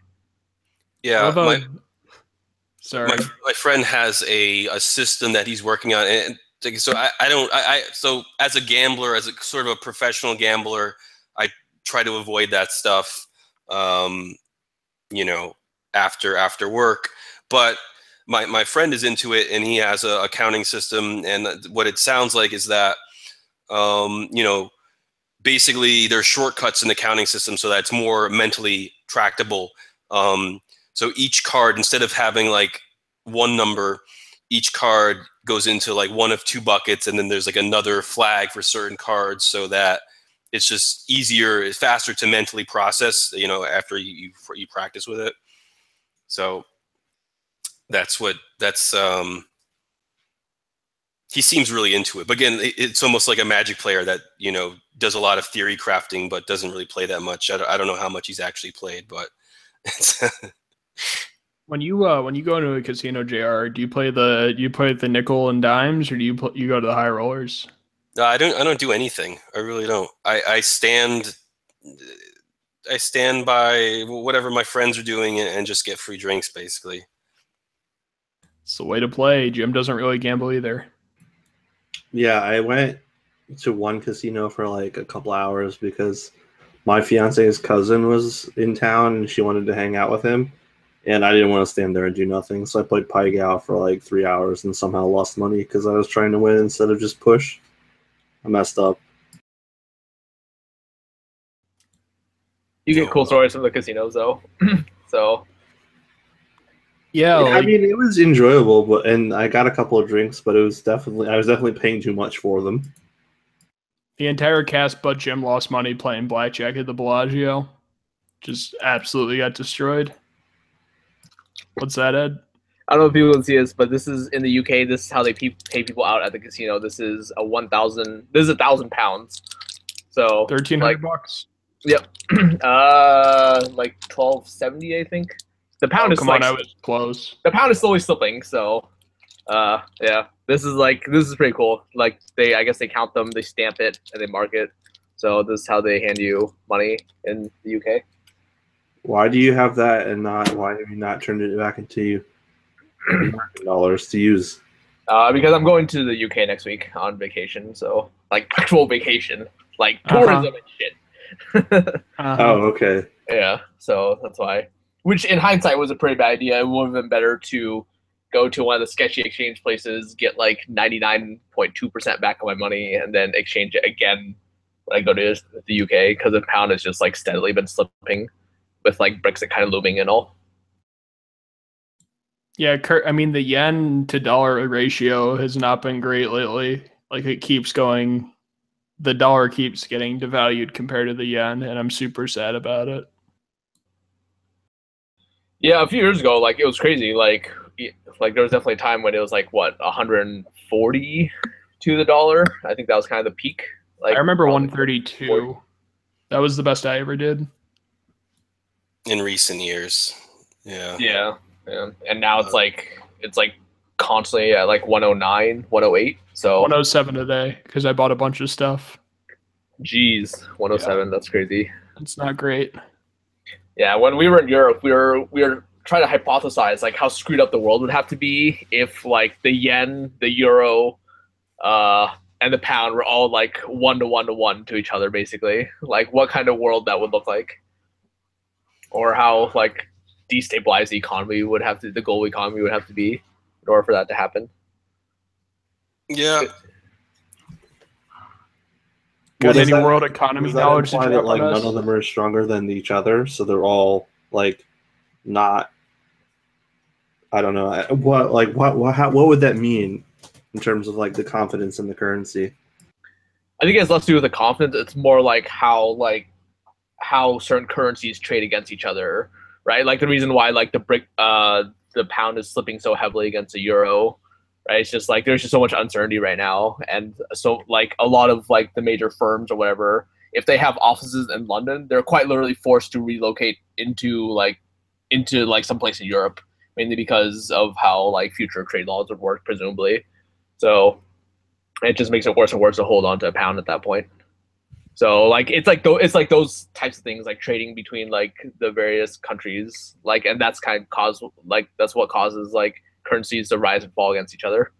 yeah. What about- My, Sorry. my, my friend has a, a system that he's working on and so I, I don't I, I so as a gambler as a sort of a professional gambler i try to avoid that stuff um you know after after work but my, my friend is into it and he has a accounting system and what it sounds like is that um you know basically there's shortcuts in the accounting system so that it's more mentally tractable. Um, so each card, instead of having like one number, each card goes into like one of two buckets, and then there's like another flag for certain cards, so that it's just easier, it's faster to mentally process. You know, after you you, you practice with it. So that's what that's um he seems really into it but again it's almost like a magic player that you know does a lot of theory crafting but doesn't really play that much i don't, I don't know how much he's actually played but when you uh when you go into a casino jr do you play the you play the nickel and dimes or do you pl- you go to the high rollers no i don't i don't do anything i really don't i i stand i stand by whatever my friends are doing and just get free drinks basically it's the way to play. Jim doesn't really gamble either. Yeah, I went to one casino for like a couple hours because my fiance's cousin was in town and she wanted to hang out with him. And I didn't want to stand there and do nothing. So I played Pai Gow for like three hours and somehow lost money because I was trying to win instead of just push. I messed up. You get cool stories from the casinos though. so yeah, Yeah, I mean it was enjoyable, but and I got a couple of drinks, but it was definitely I was definitely paying too much for them. the entire cast but Jim lost money playing blackjack at the Bellagio. Just absolutely got destroyed. What's that, Ed? I don't know if people can see this, but this is in the UK. This is how they pe- pay people out at the casino. This is a one thousand. This is a thousand pounds. So Thirteen like hundred bucks. uh like twelve seventy, I think. The pound Oh, is come like on, I was close. the pound is slowly slipping. So, uh, yeah, this is like this is pretty cool. Like they, I guess they count them, they stamp it, and they mark it. So this is how they hand you money in the UK. Why do you have that and not why have you not turned it back into American dollars to use? Uh, because I'm going to the UK next week on vacation. So like actual vacation, like Uh-huh. tourism and shit. Uh-huh. Oh, okay. Yeah, so that's why. Which in hindsight was a pretty bad idea. It would have been better to go to one of the sketchy exchange places, get like 99.2% back on my money, and then exchange it again when I go to the UK because the pound has just like steadily been slipping with like Brexit kind of looming and all. Yeah, Kurt, I mean the yen to dollar ratio has not been great lately. Like it keeps going the dollar keeps getting devalued compared to the yen and I'm super sad about it. Yeah, a few years ago, like it was crazy. Like, like there was definitely a time when it was like what 140 to the dollar. I think that was kind of the peak. Like I remember probably- 132. That was the best I ever did. in recent years. Yeah. Yeah, yeah. And now it's like it's like constantly at like 109, 108. So 107 today because I bought a bunch of stuff. Jeez, 107. That's crazy. It's not great. Yeah, when we were in Europe, we were we were trying to hypothesize like how screwed up the world would have to be if like the yen, the euro, uh, and the pound were all like one to one to one to each other, basically. Like what kind of world that would look like, or how like destabilized the economy would have to, the global economy would have to be in order for that to happen. Yeah. Got any that- world economy Does that knowledge to imply drop that like none of them are stronger than each other, so they're all like not. I don't know what like what what how, what would that mean in terms of like the confidence in the currency. I think it has less to do with the confidence. It's more like how like how certain currencies trade against each other, right? Like the reason why like the brick uh the pound is slipping so heavily against the euro, right? It's just like there's just so much uncertainty right now, and so like a lot of like the major firms or whatever, if they have offices in London, they're quite literally forced to relocate into like into like someplace in Europe, mainly because of how like future trade laws would work, presumably. So it just makes it worse and worse to hold on to a pound at that point. So like it's like tho- it's like those types of things like trading between like the various countries like and that's kind of cause like that's what causes like currencies to rise and fall against each other.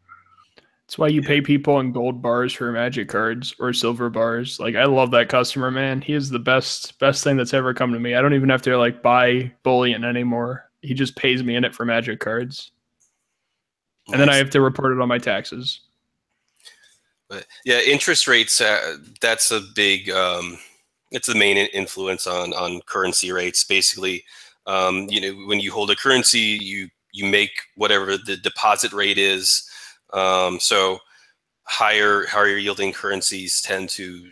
That's why you pay people in gold bars for magic cards or silver bars. Like I love that customer, man. He is the best best thing that's ever come to me. I don't even have to like buy bullion anymore. He just pays me in it for magic cards. And then I have to report it on my taxes. But yeah, interest rates. Uh, that's a big. Um, it's the main influence on on currency rates. Basically, um, you know, when you hold a currency, you you make whatever the deposit rate is. Um, so higher higher yielding currencies tend to,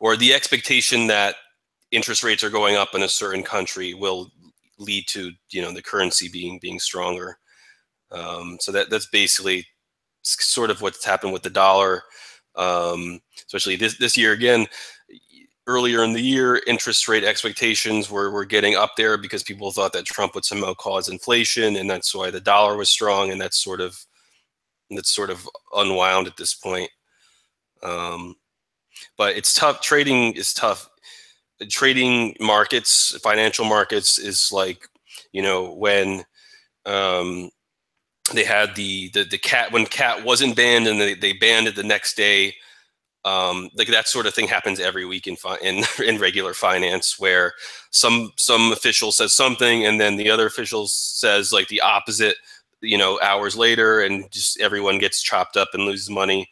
or the expectation that interest rates are going up in a certain country will lead to you know the currency being being stronger. Um, so that that's basically sort of what's happened with the dollar, um, especially this this year again. Earlier in the year, interest rate expectations were, were getting up there because people thought that Trump would somehow cause inflation, and that's why the dollar was strong, and that's sort of that's sort of unwound at this point. Um, but it's tough. Trading is tough. Trading markets, financial markets, is like you know when um, they had the, the the cat when cat wasn't banned and they, they banned it the next day um, like that sort of thing happens every week in fi- in in regular finance where some some official says something and then the other official says like the opposite you know hours later and just everyone gets chopped up and loses money.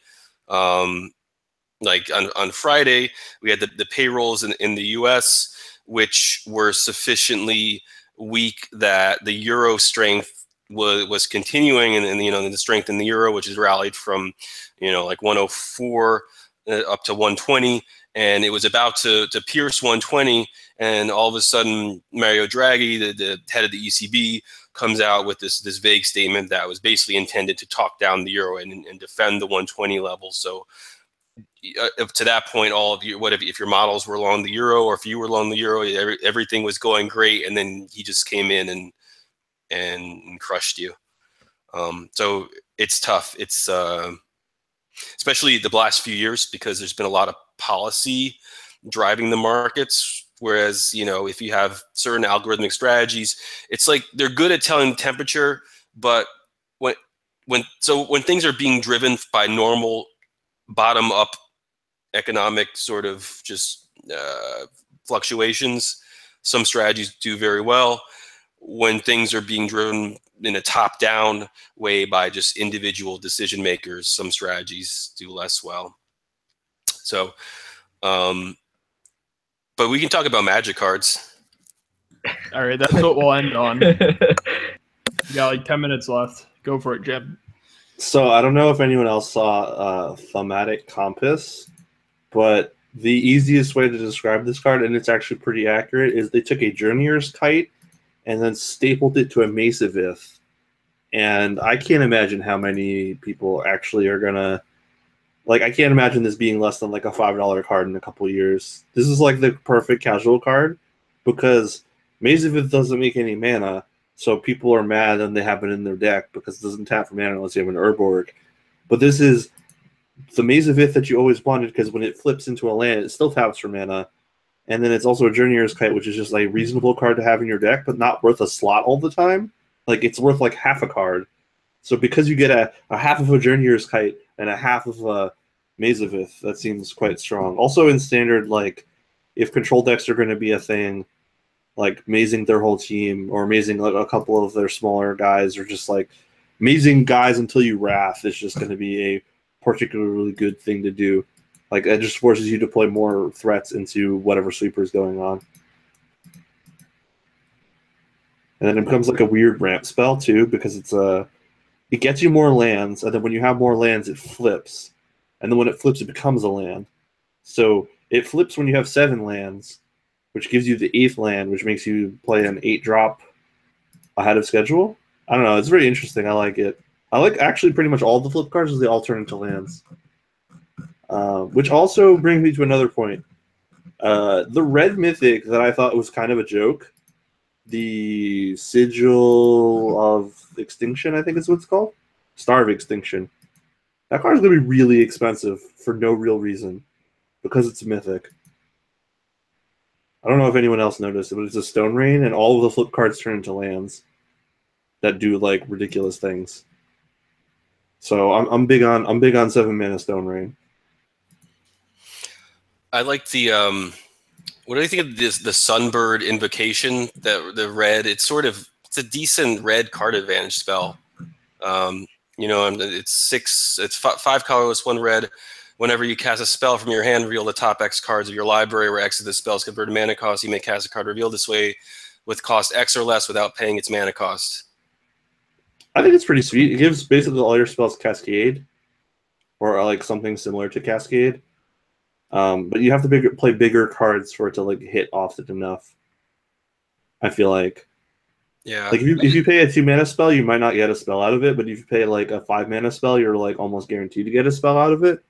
Um, like on, on friday we had the, the payrolls in, in the us which were sufficiently weak that the euro strength was was continuing and, and you know the strength in the euro which has rallied from you know like 104 uh, up to 120 and it was about to to pierce 120 and all of a sudden Mario Draghi the, the head of the ECB comes out with this this vague statement that was basically intended to talk down the euro and, and defend the 120 level. So uh, to that point, all of you, what if, if your models were along the euro or if you were along the euro, every, everything was going great, and then he just came in and and crushed you. Um, so it's tough. It's uh, especially the last few years because there's been a lot of policy driving the markets. Whereas you know if you have certain algorithmic strategies, it's like they're good at telling temperature, but when when so when things are being driven by normal bottom up economic sort of just uh, fluctuations, some strategies do very well when things are being driven in a top down way by just individual decision makers, some strategies do less well. So, um, but we can talk about magic cards. All right, that's what we'll end on. We got like 10 minutes left. Go for it, Jeb. So I don't know if anyone else saw uh, Thaumatic Compass, but the easiest way to describe this card, and it's actually pretty accurate, is they took a Journeyer's Kite and then stapled it to a Maze of Ith. And I can't imagine how many people actually are gonna like. I can't imagine this being less than like a five dollar card in a couple years. This is like the perfect casual card because Maze of Ith doesn't make any mana, so people are mad and they have it in their deck because it doesn't tap for mana unless you have an Urborg. But this is the Maze of Ith that you always wanted because when it flips into a land, it still taps for mana and then it's also a Journeyer's Kite, which is just a reasonable card to have in your deck, but not worth a slot all the time. Like it's worth like half a card. So because you get a, a half of a Journeyer's Kite and a half of a Maze of Ith, that seems quite strong. Also in standard, like if control decks are going to be a thing, like mazing their whole team or mazing like a couple of their smaller guys, or just like mazing guys until you wrath is just going to be a particularly good thing to do. Like it just forces you to play more threats into whatever sweeper is going on. And then it becomes like a weird ramp spell too, because it's a uh, it gets you more lands, and then when you have more lands, it flips. And then when it flips, it becomes a land. So it flips when you have seven lands, which gives you the eighth land, which makes you play an eight drop ahead of schedule. I don't know. It's very interesting. I like it. I like actually pretty much all the flip cards as they all turn into lands. Uh, which also brings me to another point. Uh, the red mythic that I thought was kind of a joke, the sigil of extinction, I think is what it's called, star of extinction. That card is going to be really expensive for no real reason because it's mythic. I don't know if anyone else noticed it, but it's a stone rain, and all of the flip cards turn into lands that do like ridiculous things. So I'm, I'm big on I'm big on seven mana stone rain. I like the um, what do you think of this the Sunbird Invocation? That the red, it's sort of it's a decent red card advantage spell. Um, You know, it's six. It's fi- five colorless, one red. Whenever you cast a spell from your hand, reveal the top X cards of your library, where X of the spell is converted to mana cost. You may cast a card revealed this way with cost X or less without paying its mana cost. I think it's pretty sweet. It gives basically all your spells Cascade, or like something similar to Cascade. Um, but you have to big, play bigger cards for it to like hit often enough. I feel like Yeah. like if you if you pay a two mana spell, you might not get a spell out of it. But if you pay like a five mana spell, you're like almost guaranteed to get a spell out of it.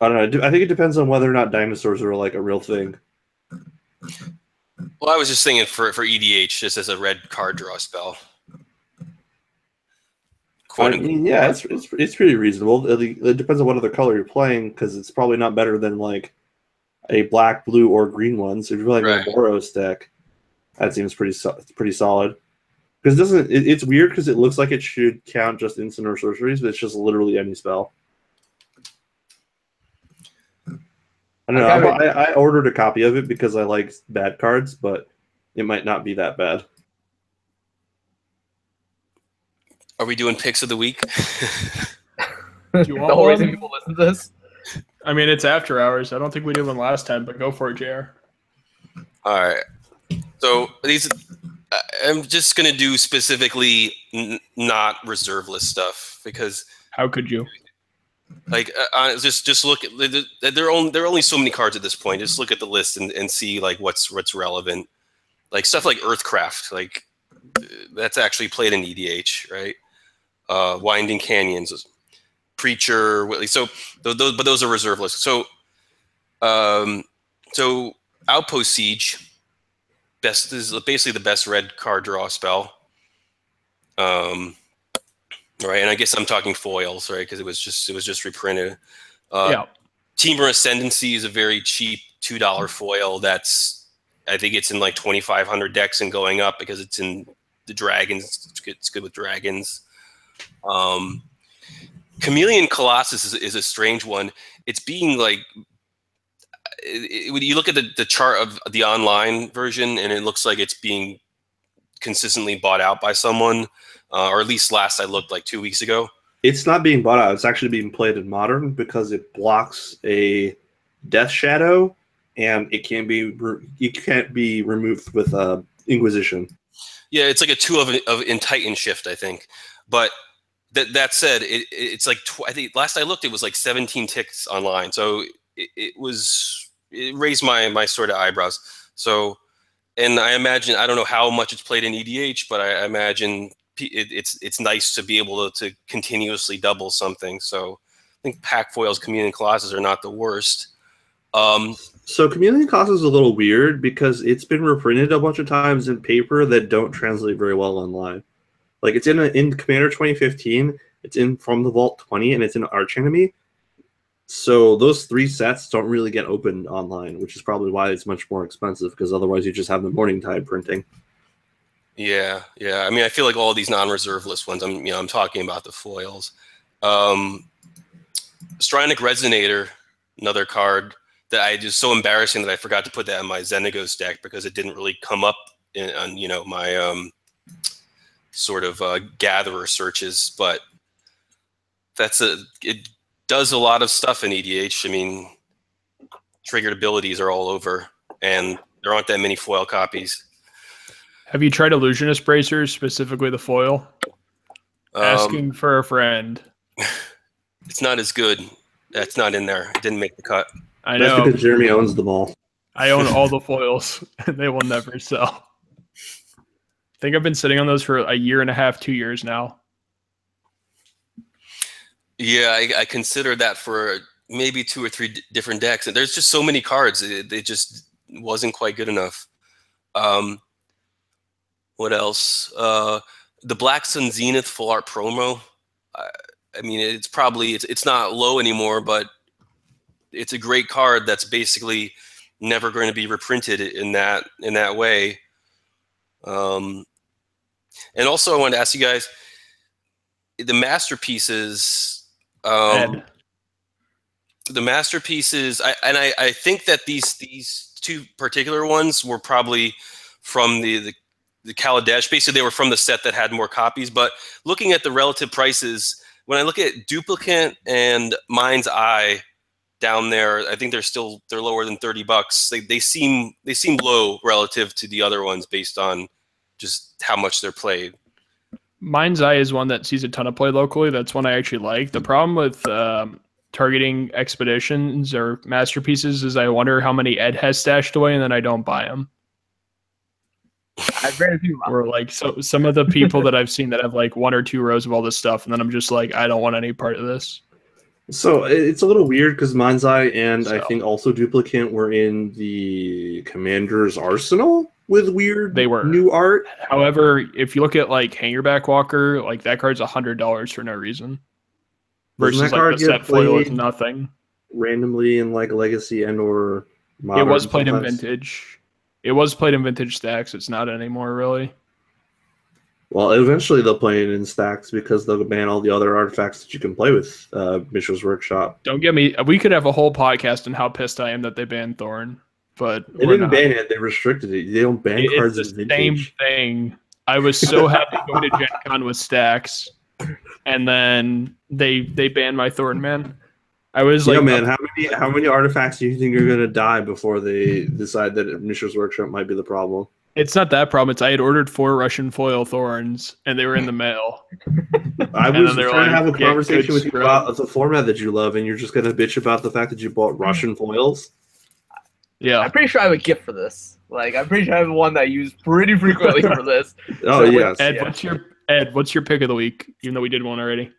I don't know. I think it depends on whether or not dinosaurs are like a real thing. Well, I was just thinking for for EDH, just as a red card draw spell. I mean, yeah, it's, it's it's pretty reasonable. It, it depends on what other color you're playing because it's probably not better than like a black, blue, or green one. So if you're playing Right. a Boros deck, that seems pretty so, pretty solid. Because it doesn't it, it's weird because it looks like it should count just instant or sorceries, but it's just literally any spell. I don't know. I I, I, I ordered a copy of it because I like bad cards, but it might not be that bad. Are we doing picks of the week? Do you the want whole reason people listen to this. I mean, it's after hours. I don't think we did one last time, but go for it, JR. All right. So these, I- I'm just gonna do specifically n- not reserve list stuff because, How could you? like, uh, uh, just just look at the- the- there are only there are only so many cards at this point. Just look at the list and, and see like what's what's relevant. Like stuff like Earthcraft, like uh, that's actually played in EDH, right? Uh, Winding Canyons, Preacher. Whitley. So those, those, but those are reserve lists. So, um, so Outpost Siege best is basically the best red card draw spell. Um, right, and I guess I'm talking foils, right? Because it was just it was just reprinted. Uh, yeah. Temur Ascendancy is a very cheap two dollar foil. That's I think it's in like twenty five hundred decks and going up because it's in the dragons. It's good, it's good with dragons. Um, Chameleon Colossus is, is a strange one. It's being like it, it- when you look at the, the chart of the online version, and it looks like it's being consistently bought out by someone, uh, or at least last I looked, like two weeks ago. It's not being bought out. It's actually being played in modern because it blocks a death shadow, and it can be re- it can't be removed with uh, Inquisition. Yeah, it's like a two of, of in Titan shift, I think. But that that said, it, it's like tw- I think last I looked, it was like 17 ticks online. So it, it was it raised my my sort of eyebrows. So, and I imagine I don't know how much it's played in EDH, but I imagine p- it, it's it's nice to be able to, to continuously double something. So I think pack foils, chameleon colossus are not the worst. Um, So Chameleon Colossus is a little weird because it's been reprinted a bunch of times in paper that don't translate very well online. Like it's in a, in Commander 2015, it's in From the Vault 20, and it's in Arch Enemy. So those three sets don't really get opened online, which is probably why it's much more expensive because otherwise you just have the Morningtide printing. Yeah, yeah. I mean, I feel like all these non-reserve list ones. I'm, you know, I'm talking about the foils. Um, Resonator, another card that I just so embarrassing that I forgot to put that in my Xenagos deck because it didn't really come up in, on you know my um, sort of uh, gatherer searches. But that's a it does a lot of stuff in EDH. I mean, triggered abilities are all over, and there aren't that many foil copies. Have you tried illusionist bracers, specifically the foil? Um, Asking for a friend. It's not as good. That's not in there. It didn't make the cut. I That's know. because Jeremy owns them all. I own all the foils, and they will never sell. I think I've been sitting on those for a year and a half, two years now. Yeah, I, I considered that for maybe two or three d- different decks, and there's just so many cards. It, it just wasn't quite good enough. Um, what else? Uh, the Black Sun Zenith full art promo. I, I mean, it's probably it's it's not low anymore, but it's a great card that's basically never going to be reprinted in that in that way. Um, and also, I wanted to ask you guys the masterpieces. Um, the masterpieces I, and I, I think that these these two particular ones were probably from the, the the Kaladesh. Basically, they were from the set that had more copies. But looking at the relative prices, when I look at Duplicant and Mind's Eye down there, I think they're still they're lower than thirty bucks. They they seem they seem low relative to the other ones based on just how much they're played. Mind's Eye is one that sees a ton of play locally. That's one I actually like. The problem with um, targeting expeditions or masterpieces is I wonder how many Ed has stashed away, and then I don't buy them. I very few. Or like so some of the people that I've seen that have like one or two rows of all this stuff, and then I'm just like, I don't want any part of this. So it's a little weird because Mind's Eye and I think also Duplicant were in the Commander's Arsenal with weird They were. new art. However, if you look at like Hangarback Walker, like that card's a hundred dollars for no reason. Versus that like card the set foil is nothing. randomly in like Legacy and or It was played in vintage. It was played in vintage Stax. It's not anymore, really. Well, eventually they'll play it in Stax because they'll ban all the other artifacts that you can play with uh, Mishra's Workshop. Don't get me. We could have a whole podcast on how pissed I am that they banned Thorn, but They didn't not. ban it; they restricted it. They don't ban It- cards it's in the same thing. I was so happy going to Gen Con with Stax, and then they they banned my Thorn man. I was yeah, like, man. How many how many artifacts do you think are going to die before they decide that Mishra's Workshop might be the problem? it's not that problem. It's I had ordered four Russian foil thorns, and they were in the mail. I was then they're trying to have a conversation with you scrub." about the format that you love, and you're just going to bitch about the fact that you bought mm-hmm. Russian foils. Yeah, I'm pretty sure I have a gift for this. Like I'm pretty sure I have one that I use pretty frequently for this. Oh So, yes, Ed, Yeah. what's your Ed? What's your pick of the week? Even though we did one already.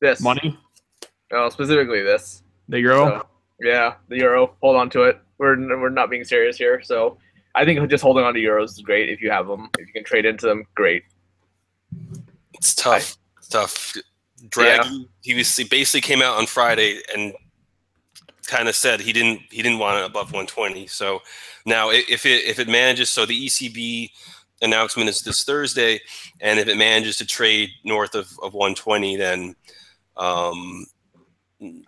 This Money, Oh, specifically this. the euro. So, yeah, the euro. Hold on to it. We're we're not being serious here. So I think just holding on to euros is great if you have them. If you can trade into them, great. It's tough. It's tough. Draghi, he was he basically came out on Friday and kind of said he didn't he didn't want it above 120. So now if it if it manages, so the ECB announcement is this Thursday, and if it manages to trade north of, of 120, then um,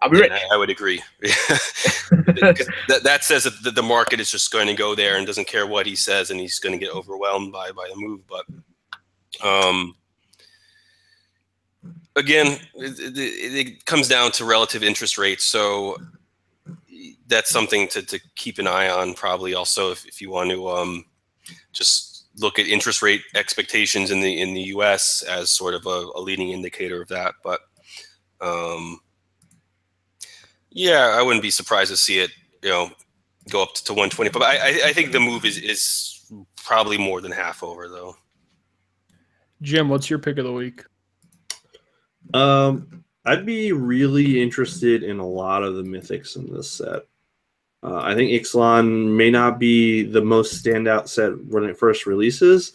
I'll be. I, I would agree. that, that says that the, the market is just going to go there and doesn't care what he says, and he's going to get overwhelmed by by the move. But um, again, it, it, it comes down to relative interest rates. So that's something to, to keep an eye on. Probably also if, if you want to um, just look at interest rate expectations in the in the U.S. as sort of a, a leading indicator of that. But um, yeah, I wouldn't be surprised to see it, you know, go up to 120. But I, I, I think the move is is probably more than half over though. Jim, what's your pick of the week? Um, I'd be really interested in a lot of the mythics in this set. Uh, I think Ixalan may not be the most standout set when it first releases.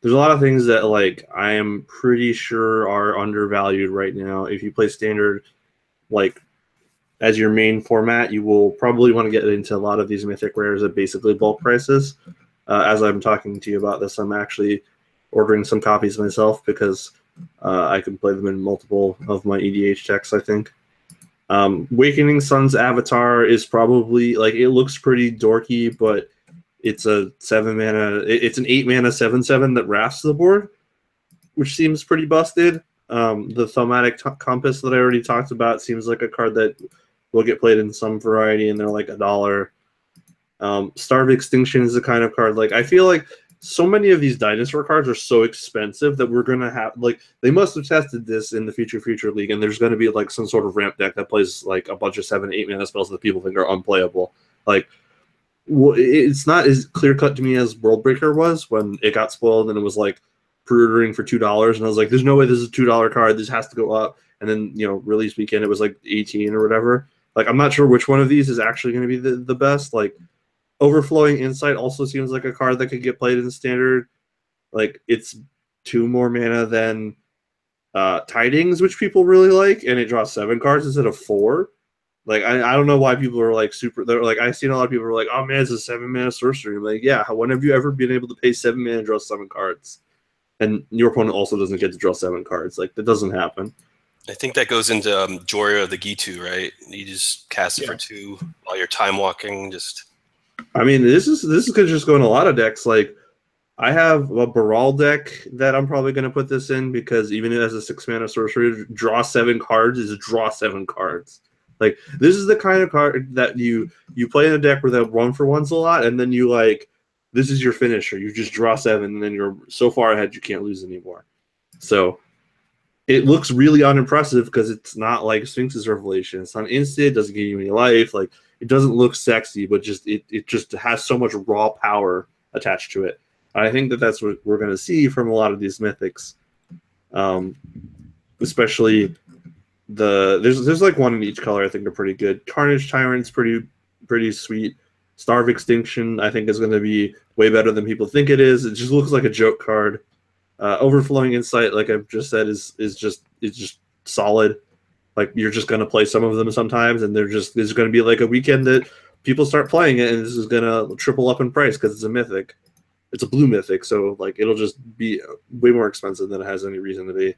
There's a lot of things that like I am pretty sure are undervalued right now. If you play standard, like as your main format, you will probably want to get into a lot of these mythic rares at basically bulk prices. Uh, as I'm talking to you about this, I'm actually ordering some copies myself because uh, I can play them in multiple of my EDH decks, I think. Um, Wakening Sun's avatar is probably like it looks pretty dorky, but it's a seven mana. It's an eight mana seven seven that wraths the board, which seems pretty busted. Um, the thaumatic t- compass that I already talked about seems like a card that will get played in some variety, and they're like a dollar. Um, Star of Extinction is the kind of card like I feel like so many of these dinosaur cards are so expensive that we're gonna have like they must have tested this in the future future league and there's gonna be like some sort of ramp deck that plays like a bunch of seven eight mana spells that people think are unplayable. Like well, it's not as clear cut to me as Worldbreaker was when it got spoiled and it was like pre-ordering for two dollars and i was like there's no way this is a two dollar card. This has to go up. And then you know release weekend it was like 18 or whatever. Like i'm not sure which one of these is actually going to be the, the best. Like overflowing insight also seems like a card that could get played in standard like it's two more mana than uh tidings which people really like and it draws seven cards instead of four like I, I don't know why people are like super they're like I've seen a lot of people are like, oh man, it's a seven mana sorcery. I'm like, yeah, how- when have you ever been able to pay seven mana and draw seven cards? And your opponent also doesn't get to draw seven cards. Like that doesn't happen. I think that goes into um, Jhoira of the Ghitu, right? You just cast it Yeah. for two while you're time walking. Just I mean, this is this is just go a lot of decks. Like I have a Baral deck that I'm probably going to put this in because even as a six mana sorcerer, draw seven cards is draw seven cards. Like this is the kind of card that you you play in a deck where that one for ones a lot, and then you like this is your finisher. You just draw seven, and then you're so far ahead you can't lose anymore. So it looks really unimpressive because it's not like Sphinx's Revelation. It's not instant. It doesn't give you any life. Like it doesn't look sexy, but just it, it just has so much raw power attached to it. I think that that's what we're going to see from a lot of these mythics, um, especially the there's there's like one in each color. I think are pretty good. Carnage Tyrant's pretty pretty sweet. Star of Extinction I think is going to be way better than people think it is. It just looks like a joke card. Uh, Overflowing Insight, like I've just said, is is just is just solid. Like you're just going to play some of them sometimes, and they're just there's going to be like a weekend that people start playing it, and this is going to triple up in price because it's a mythic it's a blue mythic, so like it'll just be way more expensive than it has any reason to be.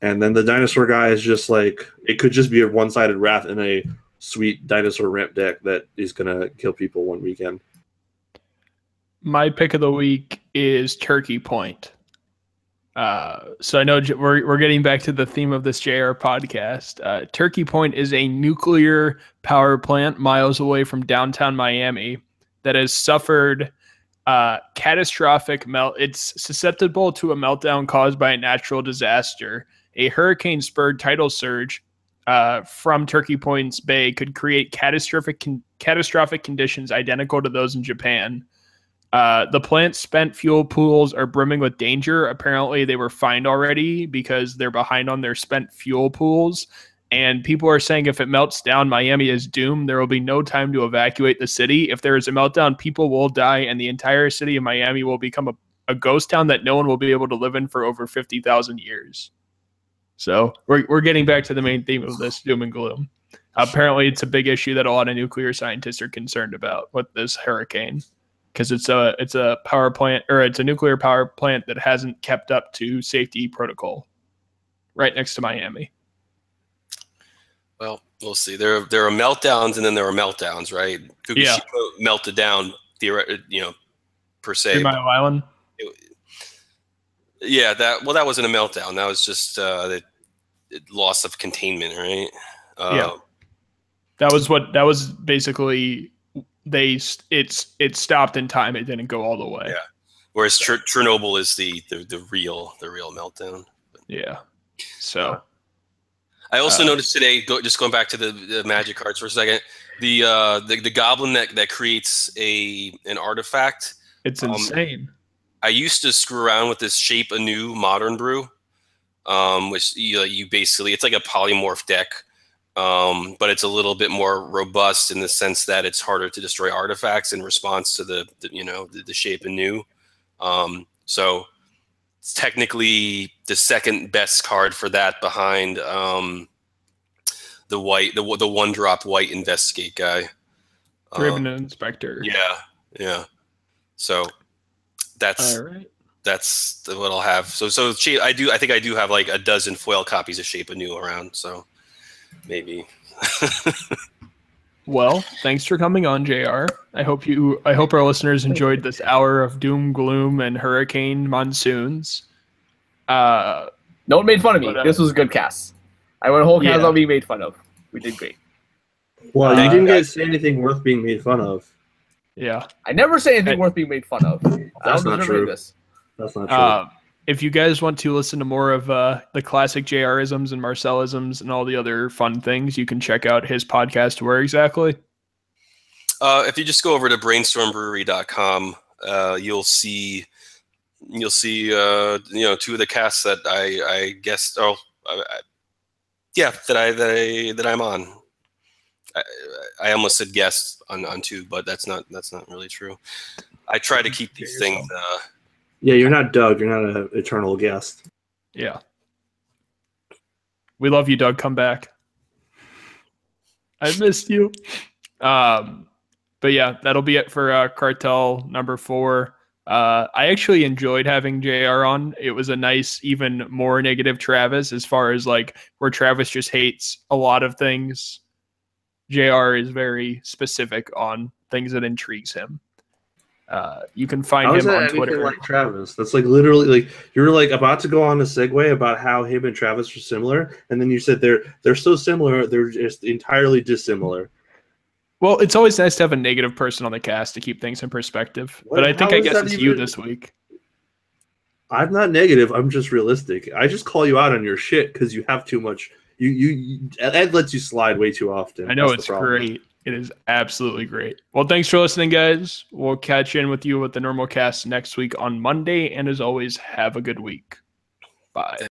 And then the dinosaur guy is just like it could just be a one-sided wrath in a sweet dinosaur ramp deck that is gonna kill people one weekend. My pick of the week is Turkey Point. Uh, so I know we're we're getting back to the theme of this JR podcast. Uh, Turkey Point is a nuclear power plant miles away from downtown Miami that has suffered uh, catastrophic melt. It's susceptible to a meltdown caused by a natural disaster. A hurricane spurred tidal surge uh, from Turkey Point's Bay could create catastrophic con- catastrophic conditions identical to those in Japan. Uh, the plant's spent fuel pools are brimming with danger. Apparently, they were fined already because they're behind on their spent fuel pools and people are saying if it melts down, Miami is doomed. There will be no time to evacuate the city. If there is a meltdown, people will die, and the entire city of Miami will become a, a ghost town that no one will be able to live in for over 50,000 years. So we're, we're getting back to the main theme of this doom and gloom. Apparently, it's a big issue that a lot of nuclear scientists are concerned about with this hurricane because it's a it's a power plant or it's a nuclear power plant that hasn't kept up to safety protocol right next to Miami. Well, we'll see. There, there are meltdowns, and then there are meltdowns, right? Fukushima yeah. melted down, you know, per se. Three Mile Island. It, yeah, that. Well, that wasn't a meltdown. That was just uh, the loss of containment, right? Uh, yeah. That was what. That was basically they. It's it stopped in time. It didn't go all the way. Yeah. Whereas Chernobyl is the, the the real the real meltdown. Yeah. So. I also uh, noticed today, go, just going back to the, the, magic cards for a second, the uh, the, the goblin that, that creates a an artifact. It's um, insane. I used to screw around with this shape anew modern brew, um, which you, you basically it's like a polymorph deck, um, but it's a little bit more robust in the sense that it's harder to destroy artifacts in response to the, the you know the, the shape anew. Um, so it's technically the second best card for that behind um, the white, the the one drop white investigate guy. Thraben um, Inspector. Yeah, yeah. So that's that's what I'll have. So so I do I think I do have like a dozen foil copies of Shape Anew around. So maybe. Well, thanks for coming on, JR. I hope you I hope our listeners enjoyed this hour of doom, gloom, and hurricane monsoons. Uh no one made fun of me. But, uh, this was a good cast. I went a whole cast yeah. on being made fun of. We did great. Well, you didn't guys say anything worth being made fun of. Yeah. I never say anything I, worth being made fun of. That's not true. This. That's not true. Uh, if you guys want to listen to more of uh, the classic JRisms and Marcellisms and all the other fun things, you can check out his podcast. Where exactly? Uh, if you just go over to brainstormbrewery.com, uh, you'll see you'll see uh, you know two of the casts that I I guess oh I, I, yeah that I that I that I'm on. I, I almost said guest on on two, but that's not that's not really true. I try to keep these things. Uh, yeah, you're not Doug. You're not an eternal guest. Yeah. We love you, Doug. Come back. I missed you. Um, but yeah, that'll be it for uh, cartel number four. Uh, I actually enjoyed having JR on. It was a nice, even more negative Travis as far as like where Travis just hates a lot of things. JR is very specific on things that intrigues him. Uh, you can find How him on Twitter. like Travis? That's like literally like you're like about to go on a segue about how him and Travis are similar, and then you said they're they're so similar, they're just entirely dissimilar. Well, it's always nice to have a negative person on the cast to keep things in perspective. What- but I think how I guess it's you this week. I'm not negative. I'm just realistic. I just call you out on your shit because you have too much. You, you you Ed lets you slide way too often. I know That's it's great. It is absolutely great. Well, thanks for listening, guys. We'll catch in with you with the normal cast next week on Monday. And as always, have a good week. Bye.